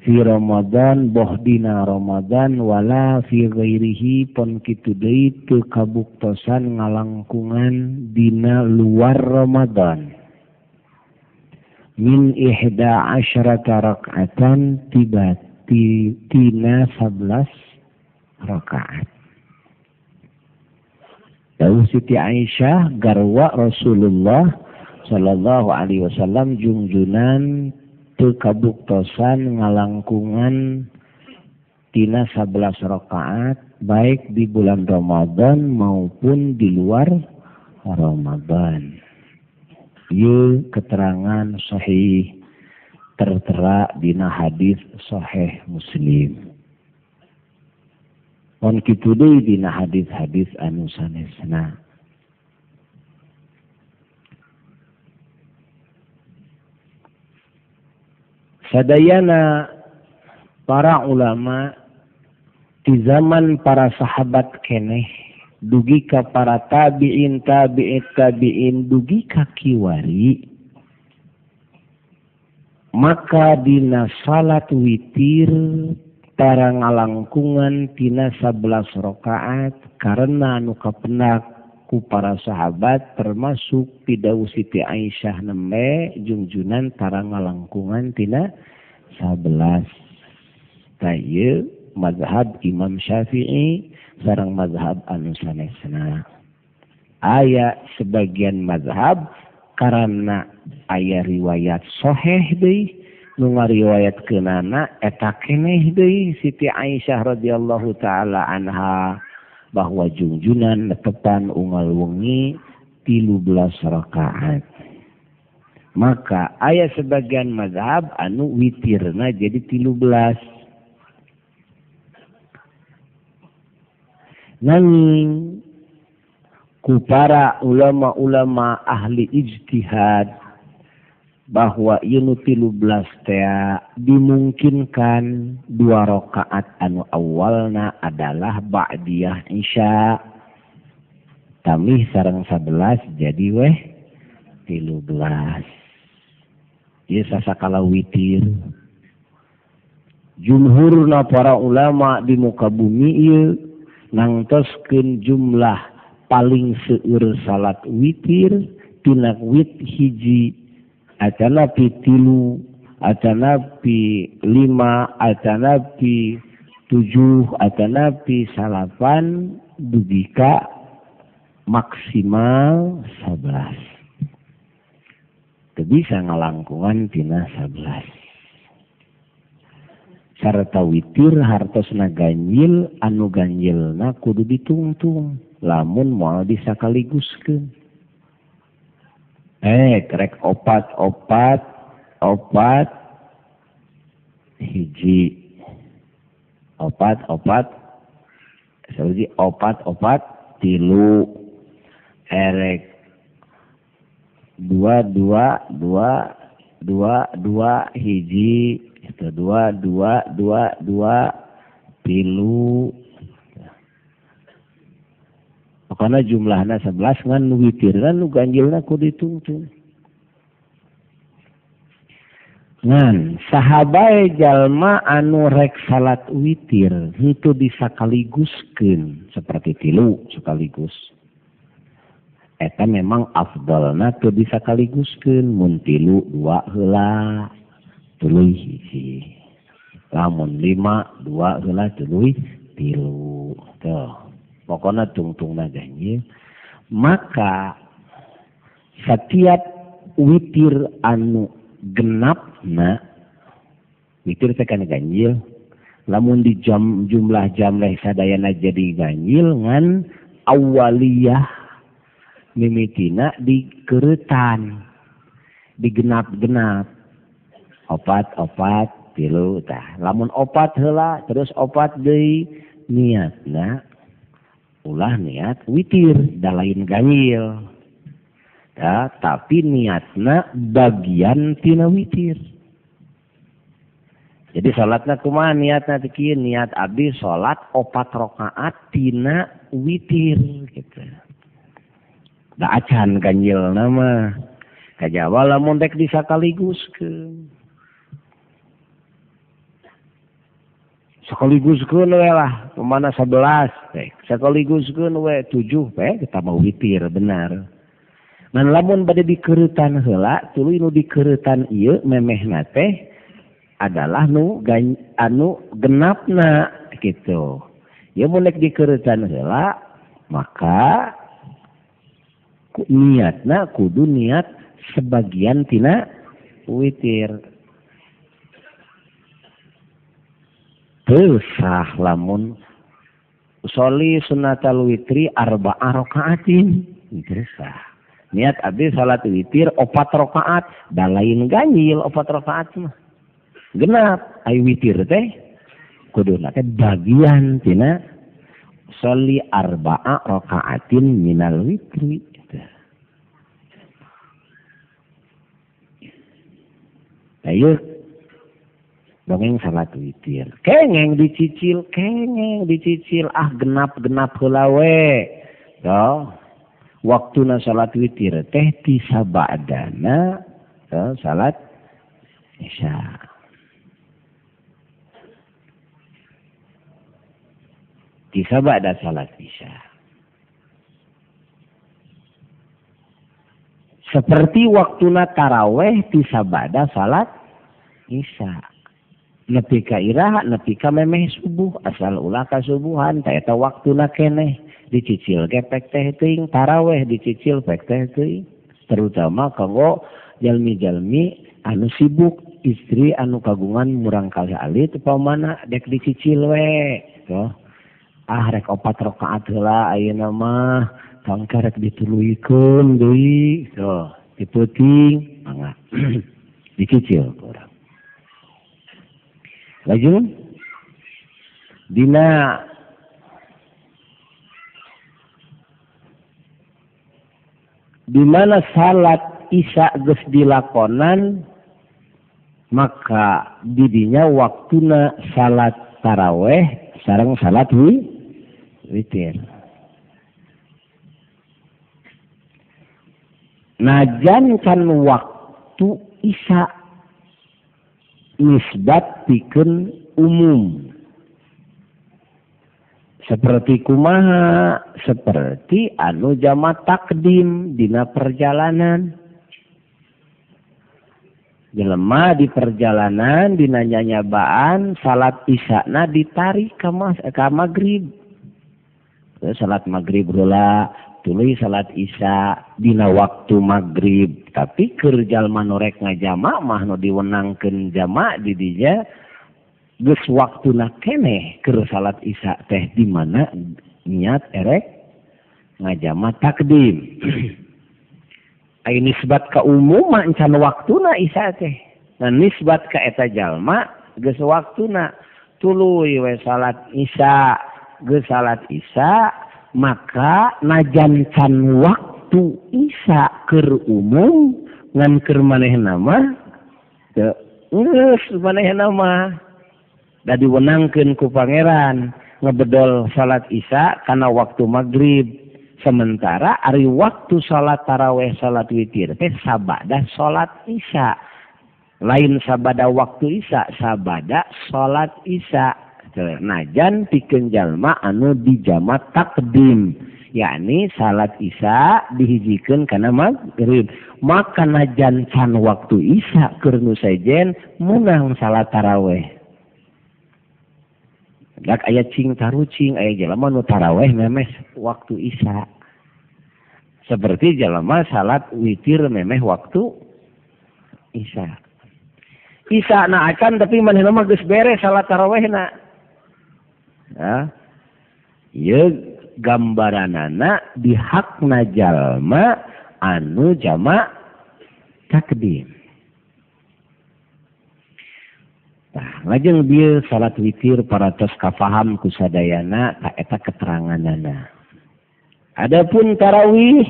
C: Fi Ramadan boh dina Ramadan wala fi ghairihi pon kitu deui kabuktosan ngalangkungan dina luar Ramadan min ihda asyrata rak'atan tiba tina sablas rakaat Dawuh Siti Aisyah garwa Rasulullah sallallahu alaihi wasallam jungjunan kabuktosan ngalangkungan tina 11 rakaat baik di bulan Ramadan maupun di luar Ramadan. Ieu keterangan sahih tertera dina hadis sahih Muslim. On kitu deui dina hadis-hadis anu sanesna. Sadayana para ulama di zaman para sahabat keneh dugi ka para tabiin tabiit tabiin dugi ka kiwari. Maka dina salat witir para ngalangkungan tina sabelas rakaat karena anu kapenak ku para sahabat termasuk pidau Siti Aisyah nembe jungjunan para ngalangkungan tina sabelas. Tayyib mazhab Imam Syafi'i sarang mazhab anu sanesna. Aya sebagian mazhab karena aya riwayat soheh deui nu ngariwayat kenana eta keneh deui Siti Aisyah radhiyallahu taala anha bahwa junjunan netepan unggal wengi tilu belas rakaat. Maka ayah sebagian mazhab anu witirna jadi tilu belas nanging ku para ulama-ulama ahli ijtihad bahwa yunu tilu belas tea dimungkinkan dua rakaat anu awalna adalah ba'diyah isya. Tamih sarang sebelas jadi weh tilu belas. Iya sasakala witir. Jumhurna para ulama di muka bumi iya nangtoskeun jumlah paling seueur salat witir tina wit hiji acana pi tilu acana pi lima acana pi tujuh acana pi salapan dugika maksimal sebelas. Bisa ngalangkungan tina sebelas. sarta witir hartos na ganjil anu ganjil na kudu ditungtung lamun mau bisa sekaligus ke eh krek opat opat opat. Hiji. Opat opat. Saudi opat opat. Tilu. Erek. Dua dua dua dua dua hiji. itu dua dua dua dua tilu karena jumlahnya sebelas kan nu witir kan nu ganjilnya ku ditungtung ngan sahabai jalma anu rek salat witir itu disakaliguskeun seperti tilu sekaligus. Eta memang afdalna teu disakaliguskeun mun tilu dua heula. Tuluy hiji lamun lima dua heula tuluy tilu. Tuh pokoknya tungtungna ganjil maka setiap witir anu genap na witir teh kana ganjil. Lamun di jam jumlah jam leh sadayana jadi ganjil ngan awaliyah mimitina di keretan digenap-genap opat opat tilutah lamun opat hela terus opat de niat nah ulah niat witir da lain ganjil. Ya tapi niatna bagian tina witir. Jadi salatnya kuma niatna teki niat abdi salat opat rakaat tina witir gitu. Da acan ganjil nama kajawala mondek disakaligus ke sekaligus sekaliguskeun we lah pemana sebelas teh sekaliguskeun we tujuh teh kita mau witir benar. Man lamun pada dikerutan hela tuluy nu dikerutan iya memeh teh adalah nu gan, anu genapna gitu. Ya mun dikerutan hela maka ku, niatna kudu niat sebagian tina witir. sah lamun soli sunatal witri arba rakaatin sah niat abdi salat witir opat rakaat da lain ganjil opat rakaat mah. Genap. Ay witir teh kudu teh bagian tina soli arba'a rakaatin minal witri. Ayo dongeng salat witir kengeng dicicil kengeng dicicil. Ah genap genap helawe do waktu na salat witir teh tisa ba'dana do salat isya. Tisa ba'da salat isya. Seperti waktu na taraweh tisa ba'da salat isya nepi ka iraha nepi ka memeh subuh asal ulah ka subuhan taeta waktu na keneh. Dicicil gepek teh ting taraweh dicicil pek teh ting terutama kanggo jalmi-jalmi anu sibuk istri anu kagungan murang kali alit pamana dek dicicil we toh. Ah rek opat rakaat heula ayeuna mah tangka rek dituluykeun deui toh. Diputing mangga. Dicicil kurang رجل dina. Di mana salat Isya geus dilakonan maka didinya waktuna salat taraweh sarang salat wi witir. Najan kan waktu Isya nisbat pikeun umum. Seperti kumaha seperti anu jama takdim dina perjalanan. Jelema di perjalanan dinanya nyabaan salat isakna ditarik kamas ka maghrib. Terus salat maghrib rula tuli salat isya dina waktu magrib tapi kerjallma norek ngajama mah mahno diwenangkan jama didija terus waktu na keneh ke salat isya teh di mana niat erek ngajama takdim. Nisbat umum can waktu na isya teh. Nah nisbat ke eta jalma ge waktu na tulu we salat isya ge salat isya maka najancan waktu Isa ke umum ngan nganker maneh nama maneh nama. Da diwenangkan ku Pangeran ngebedol salat Isa karena waktu maghrib. Sementara Ari waktu salat taraweh salat witir teh sabada salat isya lain sabada waktu isya sabada salat isya najan pikenjallma anu dijamat takdim. Yakni salat isya dihijikan karena magrib maka najan can waktu Isa kernu sejen menang salat taraweh. Dak ayat cing tarucing ayat jelama nu taraweh memes waktu isya. Seperti jelama salat witir memeh waktu isya. Isya na akan tapi mana nama geus beres salat taraweh na ye gambaran anak di hak najallma anu jama takdim Nah, lajeng bil salat witir para tos kafaham kusadayana tak eta keterangan nana. Adapun tarawih,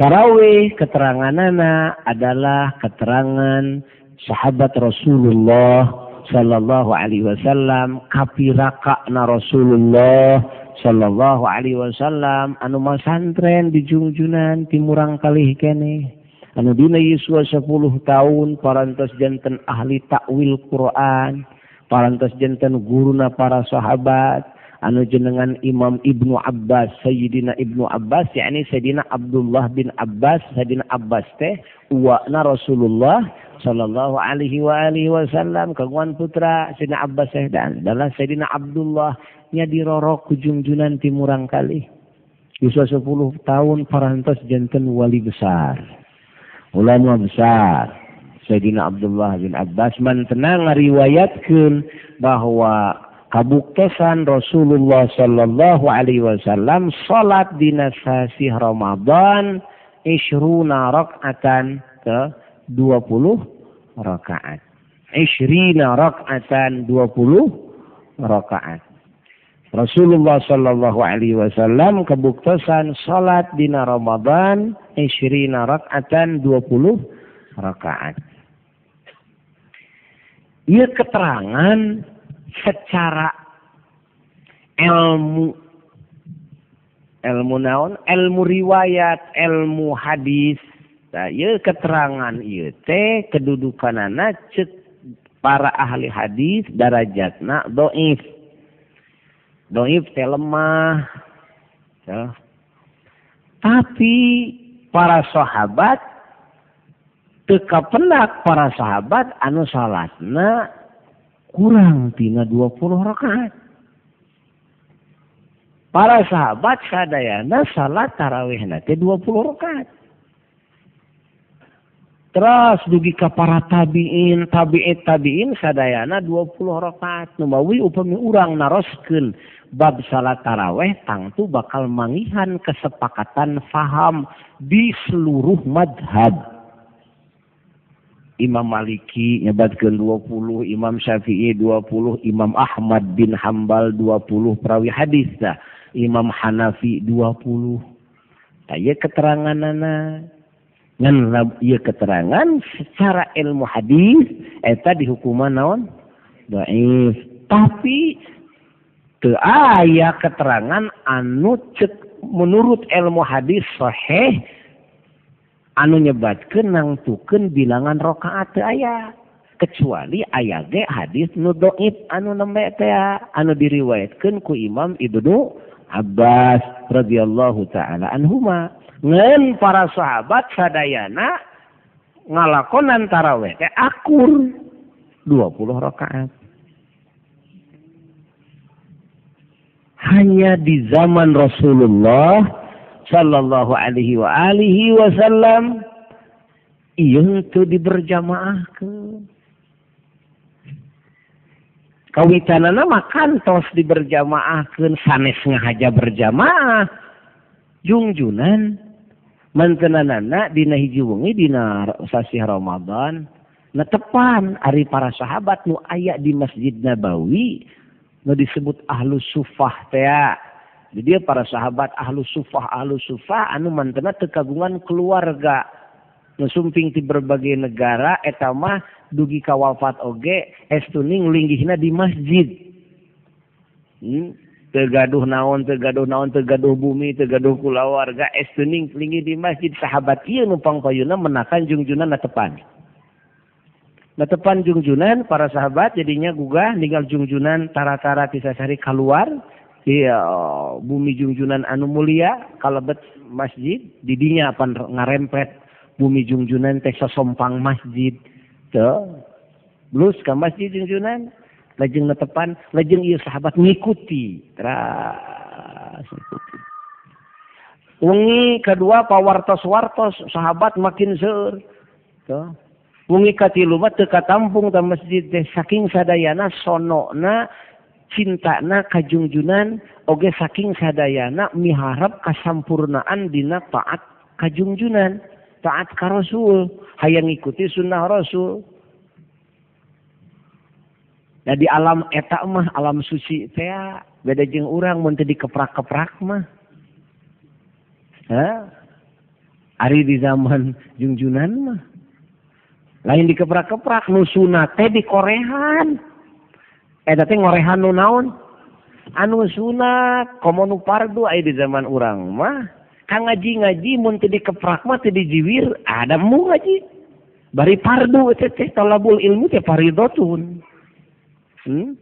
C: tarawih keterangan nana adalah keterangan sahabat Rasulullah sallallahu Alaihi Wasallam kapiraka na Rasulullah sallallahu Alaihi Wasallam anu masantren di jungjunan timurang kalih kene. Anu dina Yesua 10 tahun parantos jantan ahli takwil Quran parantos jantan guruna para sahabat anu jenengan Imam Ibnu Abbas Sayyidina Ibnu Abbas yakni Sayyidina Abdullah bin Abbas Sayyidina Abbas teh uwa na Rasulullah sallallahu alaihi wa alihi wasallam kagungan putra Sayyidina Abbas teh dan adalah Sayyidina Abdullah nya dirorok ku jungjunan timurang kali Yusua 10 tahun parantos janten wali besar. Ulama besar Sayyidina Abdullah bin Abbas. Man tenang ngariwayatkeun bahwa kabuktesan Rasulullah sallallahu alaihi wasallam salat dina sasi Ramadan isyruna rakaatan ke 20 rakaat. Isyrina rakaatan 20 rakaat. Rasulullah sallallahu alaihi wasallam kabuktesan salat dina Ramadan isyrina rakaatan 20 rakaat. Ia keterangan secara ilmu ilmu naon ilmu riwayat ilmu hadis nah, ia keterangan ieu teh kedudukanana cek para ahli hadis darajatna doif doif teh lemah ya. tapi para sahabat teka pendak para sahabat anu salatna kurang tina 20 rakaat. Para sahabat sadayana salat tarawih nanti 20 rakaat. Terus dugi ka para tabiin tabiit tabiin sadayana dua puluh rakaat numawi upami urang naroskeun bab salat tarawih tangtu bakal mangihan kesepakatan faham di seluruh madhab. Imam Maliki nyebatkan 20, Imam Syafi'i 20, Imam Ahmad bin Hambal 20 perawi hadis dah, Imam Hanafi 20. Tanya keterangan anak ngan ia keterangan secara ilmu hadis eta dihukuman naon? Doif tapi teu aya keterangan anu cek menurut ilmu hadis sahih anu nyebatkeun nangtukeun bilangan rakaat teu aya. Kecuali aya ge hadis nu dhaif anu nembe teh anu diriwayatkeun ku Imam Ibnu Abbas radhiyallahu taala anhuma. Ngan para sahabat sadayana ngalakonan taraweh teh akur 20 rakaat. Hanya di zaman Rasulullah sallallahu alaihi wa alihi wasallam ieu teu diberjamaahkeun. Kawitanana mah kantos diberjamaahkeun sanes ngahaja berjamaah. Jungjunan mantenanana dina hiji wengi dina sasi Ramadan. Netepan ari para sahabat nu aya di Masjid Nabawi nu disebut ahlu sufah tea. Jadi para sahabat ahlu sufah ahlu sufah anu mantena tekagungan keluarga. Nusumping di berbagai negara etama dugi kawafat oge estuning linggihna di masjid. Hmm. tegaduh naon tegaduh naon tegaduh bumi tegaduh kulawarga es tuning pelingi di masjid. Sahabat iya numpang payuna menakan jungjunan na tepan. Na tepan jungjunan para sahabat jadinya gugah ninggal jungjunan tara-tara tisasari keluar iya bumi jungjunan anu mulia kalebet masjid. Didinya apa ngarempet bumi jungjunan teh sompang masjid tuh blus ke masjid jungjunan lajeng netepan lajeng iya sahabat ngikuti. Teras ngikuti. Wengi kedua pawartos-wartos sahabat makin seur tuh wengi katilu mah teu katampung ta masjid teh saking sadayana sonona cintana kajungjunan oge saking sadayana miharap kasampurnaan dina taat kajungjunan taat ka rasul. Hayang ngikuti sunnah rasul. di alam etak mah alam suci teh beda jeng urang men di keprak-keprak mah. Hah? ari di zaman jungjunan mah. Lain di keprak-keprak nu sunat teh di korehan eta teh ngorehan nu naon? Anu sunat komo nu pardu aya di zaman urang mah. Kang ngaji ngaji mun teu di keprak mah teu dijiwir ada mu ngaji? Bari pardu teh teh talabul ilmu teh paridotun. hmm?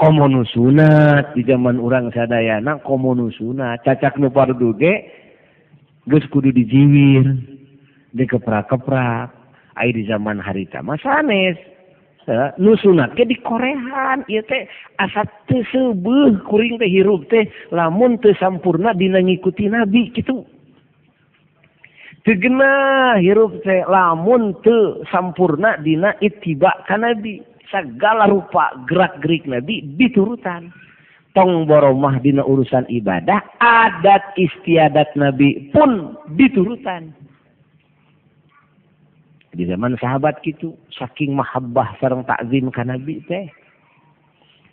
C: komo nu sunat di zaman urang sadayana komo nu sunat cacak nupar duge geus kudu dijiwir di keprak-keprak. Air di zaman harita mah sanes. Nu sunat ke di korehan ieu teh asa teu seubeuh kuring teh hirup teh lamun teu sampurna dina ngikuti nabi kitu Tegena hirup teh lamun teu sampurna dina ittiba ka nabi. Segala rupa gerak gerik nabi diturutan. Tong boromah dina urusan ibadah adat istiadat nabi pun diturutan. Di zaman sahabat gitu saking mahabbah sareng takzim ka nabi teh.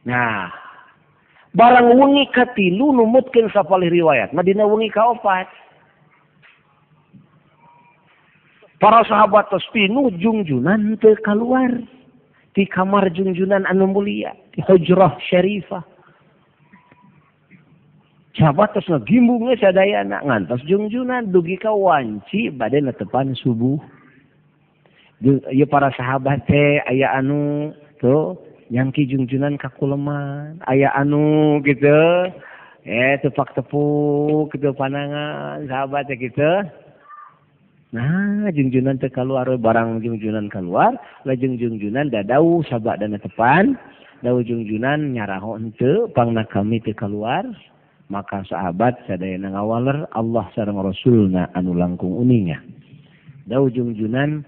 C: Nah barang wengi katilu numutkeun sapalih riwayat. Madina wengi kaopat para sahabat tos pinu jungjunan ke keluar. Di kamar jungjunan anu mulia di hujrah syarifah. Sahabat tos ngegimbungnya sadayana? Ngantos jungjunan dugi ka wanci badai letepan subuh. Ya para sahabat teh aya anu tuh yangki jungjunan kakuleman aya anu gitu. Eh tepak tepuk gitu panangan sahabat ya gitu. nah jungjunan teh keluar barang jungjunan keluar lajeng jungjunan dadau sabak dan tepan daun jungjunan nyaraho ente pangna kami teh keluar. Maka sahabat sadayana ngawaler Allah sareng rasulna anu langkung uninya daun jungjunan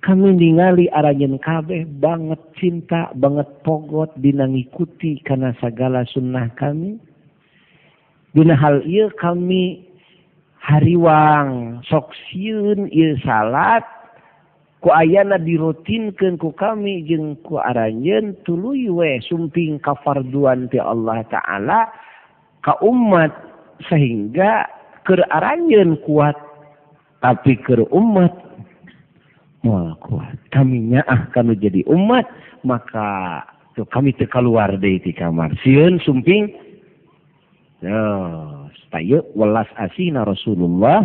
C: kami ningali aranjen kabeh banget cinta banget pogot dina ngikuti karena segala sunnah kami. Dina hal iya kami hariwang. Sok siun il salat ku ayana dirutinkeun ku kami jeung ku aranjeun tuluy we sumping kafarduan ti Allah Ta'ala ka umat sehingga keur aranjeun kuat tapi keur umat moal kuat. Kami nyaah kanu jadi umat maka tuh kami terkeluar dari ti kamar. Siun sumping tayo welas asina Rasulullah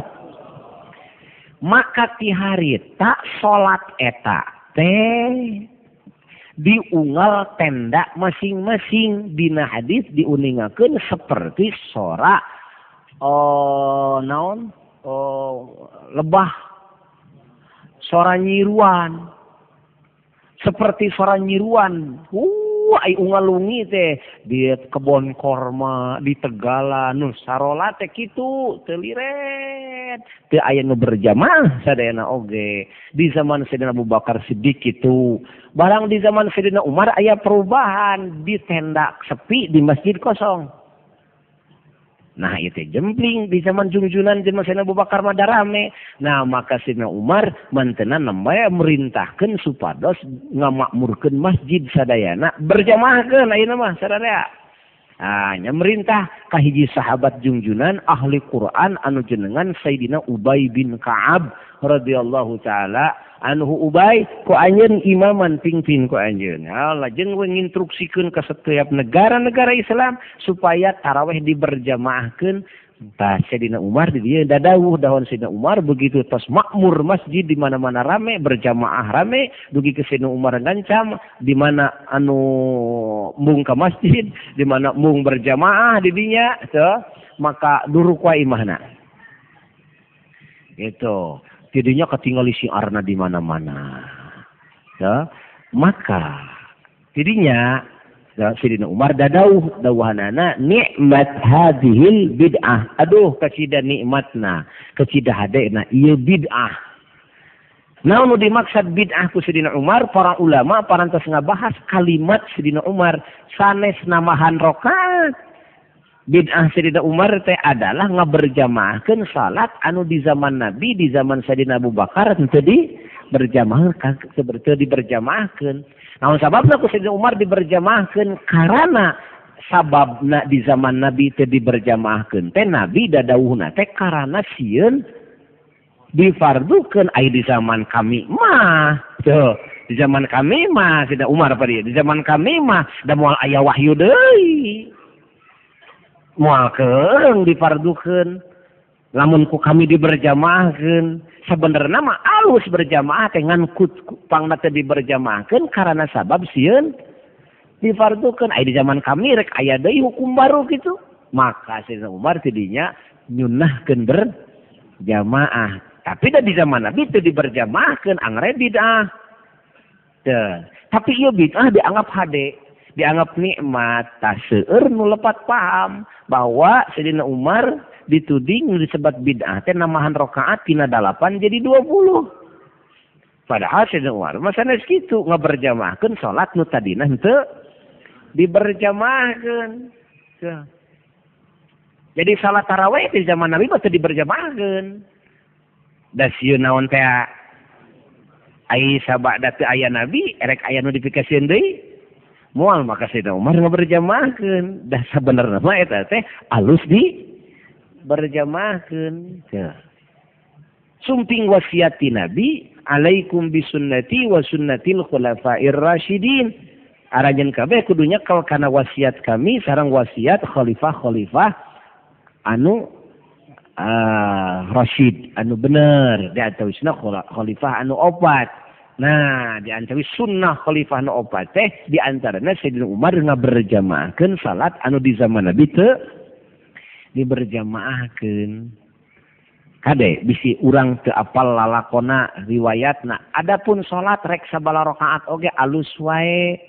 C: maka ti hari tak salat eta teh diunggal tenda masing-masing. Dina hadis diuningakeun seperti sora oh naon? Oh lebah sora nyiruan. Seperti sora nyiruan. Uh ungalungi teh di kebon korma di Tegala Nusarla teh gitu teliret teu aya nu berjamaah sadayana oge. Di zaman Sayyidina Abu Bakar Siddiq itu barang di zaman Sayyidina Umar aya perubahan. Di tenda sepi di masjid kosong. Nah itu jempling di zaman junjunan zaman Sayyidina Abu Bakar mada rame. Nah maka Sayyidina Umar mantenan nambah merintahkan supados ngamakmurkan masjid sadayana berjamaah ayeuna mah sadaya. hanya merintah. Kahiji sahabat jungjunan ahli Quran anu jenengan Sayyidina Ubay bin Ka'ab radhiyallahu taala anhu. Ubay ku anjeun imaman pingpin ku anjeun. Lajeng nginstruksikeun ka setiap negara-negara Islam supaya tarawih diberjamaahkeun Sayyidina Umar di dia dadawuh dahon Sayyidina Umar begitu tas makmur masjid di mana-mana rame berjamaah rame dugi ke Sayyidina Umar ngancam di mana anu mung ke masjid di mana mung berjamaah di dinya so, maka duruk wa imahna Itu jadinya ketinggalan si Arna di mana-mana. So, maka jadinya Sayyidina Umar dadauh dawuhanana nikmat hadhil bid'ah. Aduh kacida nikmatna, kacida hadena ieu bid'ah. Namun dimaksud bid'ah ku Sayyidina Umar, para ulama parantos ngabahas kalimat Sayyidina Umar sanes namahan rokat. Bid'ah Sayyidina Umar teh adalah ngaberjamaahkeun salat anu di zaman Nabi, di zaman Sayyidina Abu Bakar teu di berjamaah seperti diberjamaahkeun. namun sababna ku Sayyidina Umar diberjamahkan karena sabab na di zaman nabi itu diberjamahkan teh nabi dadauhna teh karena sieun difardukan air di zaman kami mah. Tuh di zaman kami mah tidak Umar apa dia? Di zaman kami mah da moal ayah wahyu deui. Moal keung difardukan Lamun ku kami diberjamaahkeun sebenarnya mah alus berjamaah dengan kut pangna teh diberjamaahkeun karena sabab sieun difardukeun. Ai di zaman kami rek aya deui hukum baru gitu maka Sayyidina Umar tidinya nyunahkeun berjamaah. Tapi da di zaman Nabi teu diberjamaahkeun angre bid'ah tapi ieu bid'ah dianggap hade dianggap nikmat. Taseur nu lepat paham bahwa Sayyidina Umar dituding disebat bid'ah teh namahan rakaat tina dalapan jadi dua puluh. Padahal Sayyidina Umar masana segitu gitu salat nu tadina henteu diberjamaahkan jadi salat tarawih di zaman Nabi mah teu diberjamaahkan da sieun naon teh ai sabada teu aya Nabi erek aya nu dipikasieun deui moal maka Sayyidina Umar ngaberjamaahkeun da sabenerna mah eta teh alus di berjamaahkan sumping wasiati nabi alaikum bisunnati wa sunnatil khulafair rasyidin. Arajan kabeh kudunya kal kana wasiat kami sarang wasiat khalifah khalifah anu uh, rasyid anu bener. Di antawisna khalifah anu opat nah di antawis sunnah khalifah anu opat teh di antaranya Sayyidina Umar berjamaahkan salat anu di zaman Nabi teu diberjamaahkan kade bisi urang ke apal lalakona riwayat nah adapun salat rek sabala rakaat oge alus wae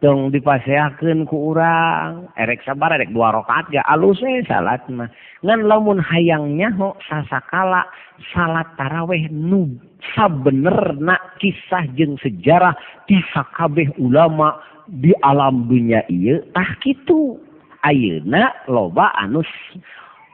C: tong dipaseakeun ku urang. Eh, erek sabar erek dua rakaat ge alus we salat mah. Ngan lamun hayang nyaho sasakala salat taraweh nu sabenerna kisah jeung sejarah ti sakabeh ulama di alam dunia ieu tah kitu. ayeuna loba anus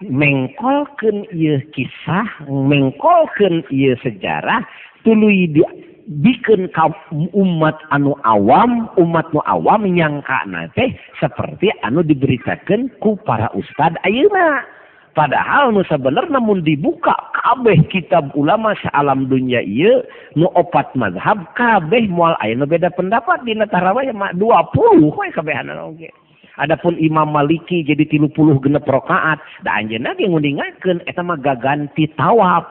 C: mengkolken ia kisah mengkolken ia sejarah tulu di bikin kaum umat anu awam umat nu awam nyangka nate seperti anu diberitakan ku para ustad ayeuna padahal nu sebenar namun dibuka kabeh kitab ulama sealam dunia iya nu opat mazhab kabeh mual ayeuna beda pendapat di natarawa ya mak dua puluh kabeh anak oke okay. Adapun Imam Maliki jadi tilu puluh genep rokaat da anjeunna ge ngundingakeun eta mah gaganti tawaf.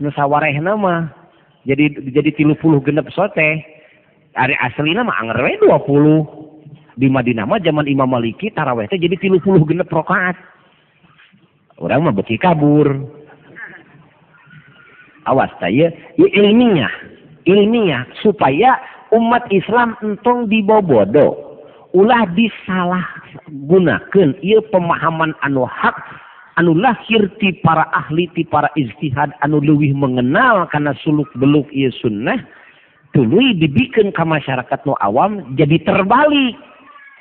C: Nu sawarehna mah jadi jadi tilu puluh genep sote ari aslina mah anger we 20 di Madinah mah zaman Imam Maliki taraweh teh jadi tilu puluh genep rokaat. Orang mah beki kabur. Awas saya ya ilmiah ilmiah supaya umat Islam entong dibobodo. ulah disalah gunakan ia pemahaman anu hak anu lahir ti para ahli ti para istihad anu luwih mengenal karena suluk beluk ia sunnah tulu dibikin ke masyarakat nu awam jadi terbalik.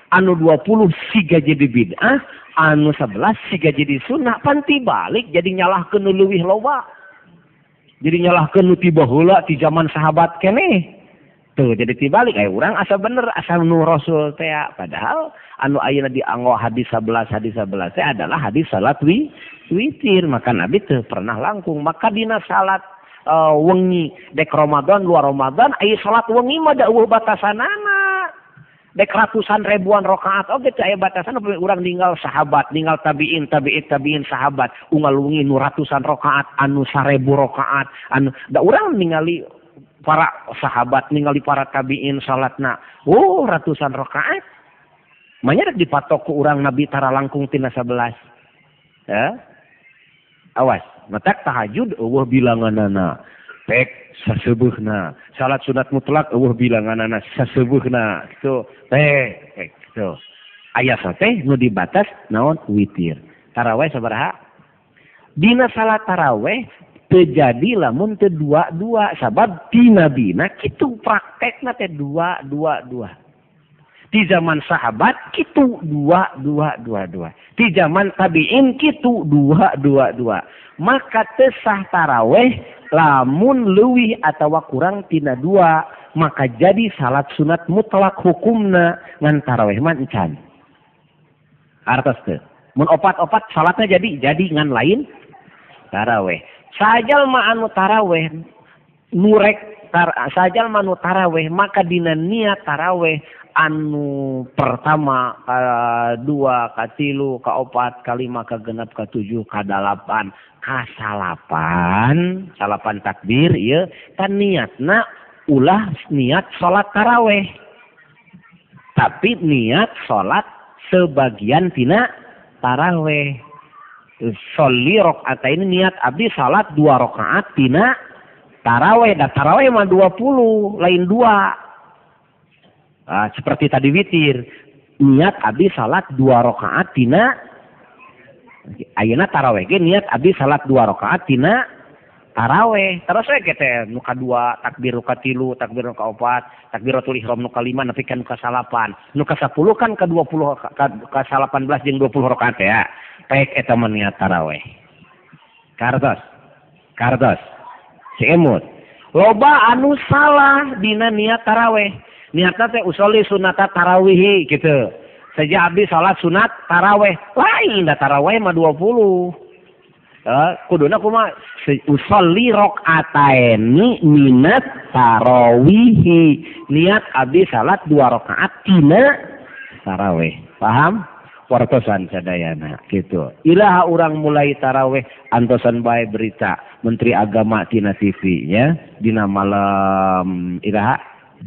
C: Anu 20 siga jadi bid'ah anu 11 siga jadi sunnah panti balik jadi nyalah ke nu luwih loba. Jadi nyalah ke nu tiba hula ti zaman sahabat keneh. tuh jadi tibalik eh orang asa bener asa nu rasul teh padahal anu ayeuna dianggo hadis 11 hadis 11 teh adalah hadis salat wi witir. Maka nabi teh pernah langkung maka dina salat uh, wengi dek Ramadan luar Ramadan aya salat wengi mah da eueuh batasanana. Dek ratusan ribuan rakaat oke teh aya batasan urang ninggal sahabat ninggal tabiin tabiin tabiin sahabat. Unggal wengi nu ratusan rakaat anu sarebu rakaat anu da urang ningali para sahabat ningali para tabiin salatna. Oh ratusan rakaat. Manya dipatok ku urang nabi tara langkung tina sebelas ya. Awas matak tahajud eueuh bilanganana. Pek saseubeurna salat sunat mutlak eueuh bilanganana saseubeurna pek pek kitu aya teh nu dibatas naon witir. Taraweh sabaraha? Dina salat taraweh terjadi lamun te dua dua sabab tina bina itu prakteknya teh dua dua dua di zaman sahabat itu dua dua dua dua di zaman tabiin itu dua dua dua maka tesah taraweh lamun luwih atau kurang tina dua maka jadi salat sunat mutlak hukumna ngan taraweh man encan artos teh mun opat-opat salatnya jadi jadi ngan lain taraweh. sajal ma anu taraweh nurek tar sajal manu taraweh maka dina niat taraweh anu pertama ka dua ka tilu ka opat kalima ka genap ka tujuh ka dalapan. Ka salapan salapan takbir ya kan niatna ulah niat sholat taraweh. Tapi niat sholat sebagian tina taraweh. Soli rakaat ini niat abdi salat dua rakaat tina taraweh. Dan taraweh mah dua puluh lain dua. Nah, seperti tadi witir. Niat abdi salat dua rakaat tina ayeuna taraweh ge niat abdi salat dua rakaat tina taraweh. Terus we gitu nuka dua takbir nuka tilu takbir nuka opat takbiratul ihram nuka lima nepi kan nuka salapan nuka sepuluh kan ke dua puluh ke, salapan belas jeung dua puluh rakaat ya. pek eta niat taraweh. Kartos kartos siemut loba anu salah dina niat taraweh. Niatna teh usoli sunata tarawih gitu. Sejak habis salat sunat taraweh. Lain dah taraweh mah dua puluh. Eh, kuduna kuma usolli rokataini minat tarawihi niat habis salat dua rakaat tina taraweh. Paham? wartosan sadayana. Gitu. Ilaha orang mulai taraweh antosan bae berita menteri agama tina TV ya. Dina malam ilaha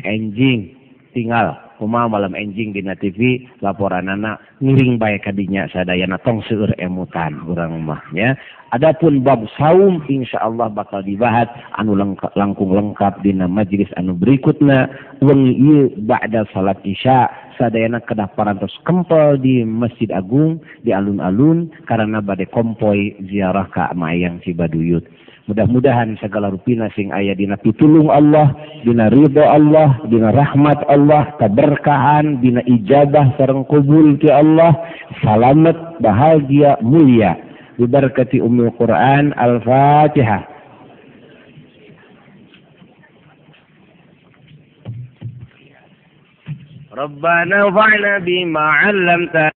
C: enjing tinggal. kuma malam enjing dina TV laporan anak ngiring baik kadinya sadayana tong seueur emutan urang mah ya Adapun bab saum insya Allah bakal dibahas anu lengkap langkung lengkap dina majelis anu berikutnya wengi ieu ba'da salat isya sadayana kedah parantos kempel di Masjid Agung di alun-alun karena badai kompoi ziarah ka Mayang Cibaduyut. Mudah-mudahan segala rupina sing ayah dina pitulung Allah dina ridho Allah dina rahmat Allah keberkahan dina ijabah sareng kubul ke Allah selamat bahagia mulia. Diberkati umul Quran Al-Fatihah. Rabbana fa'na bima 'allamtana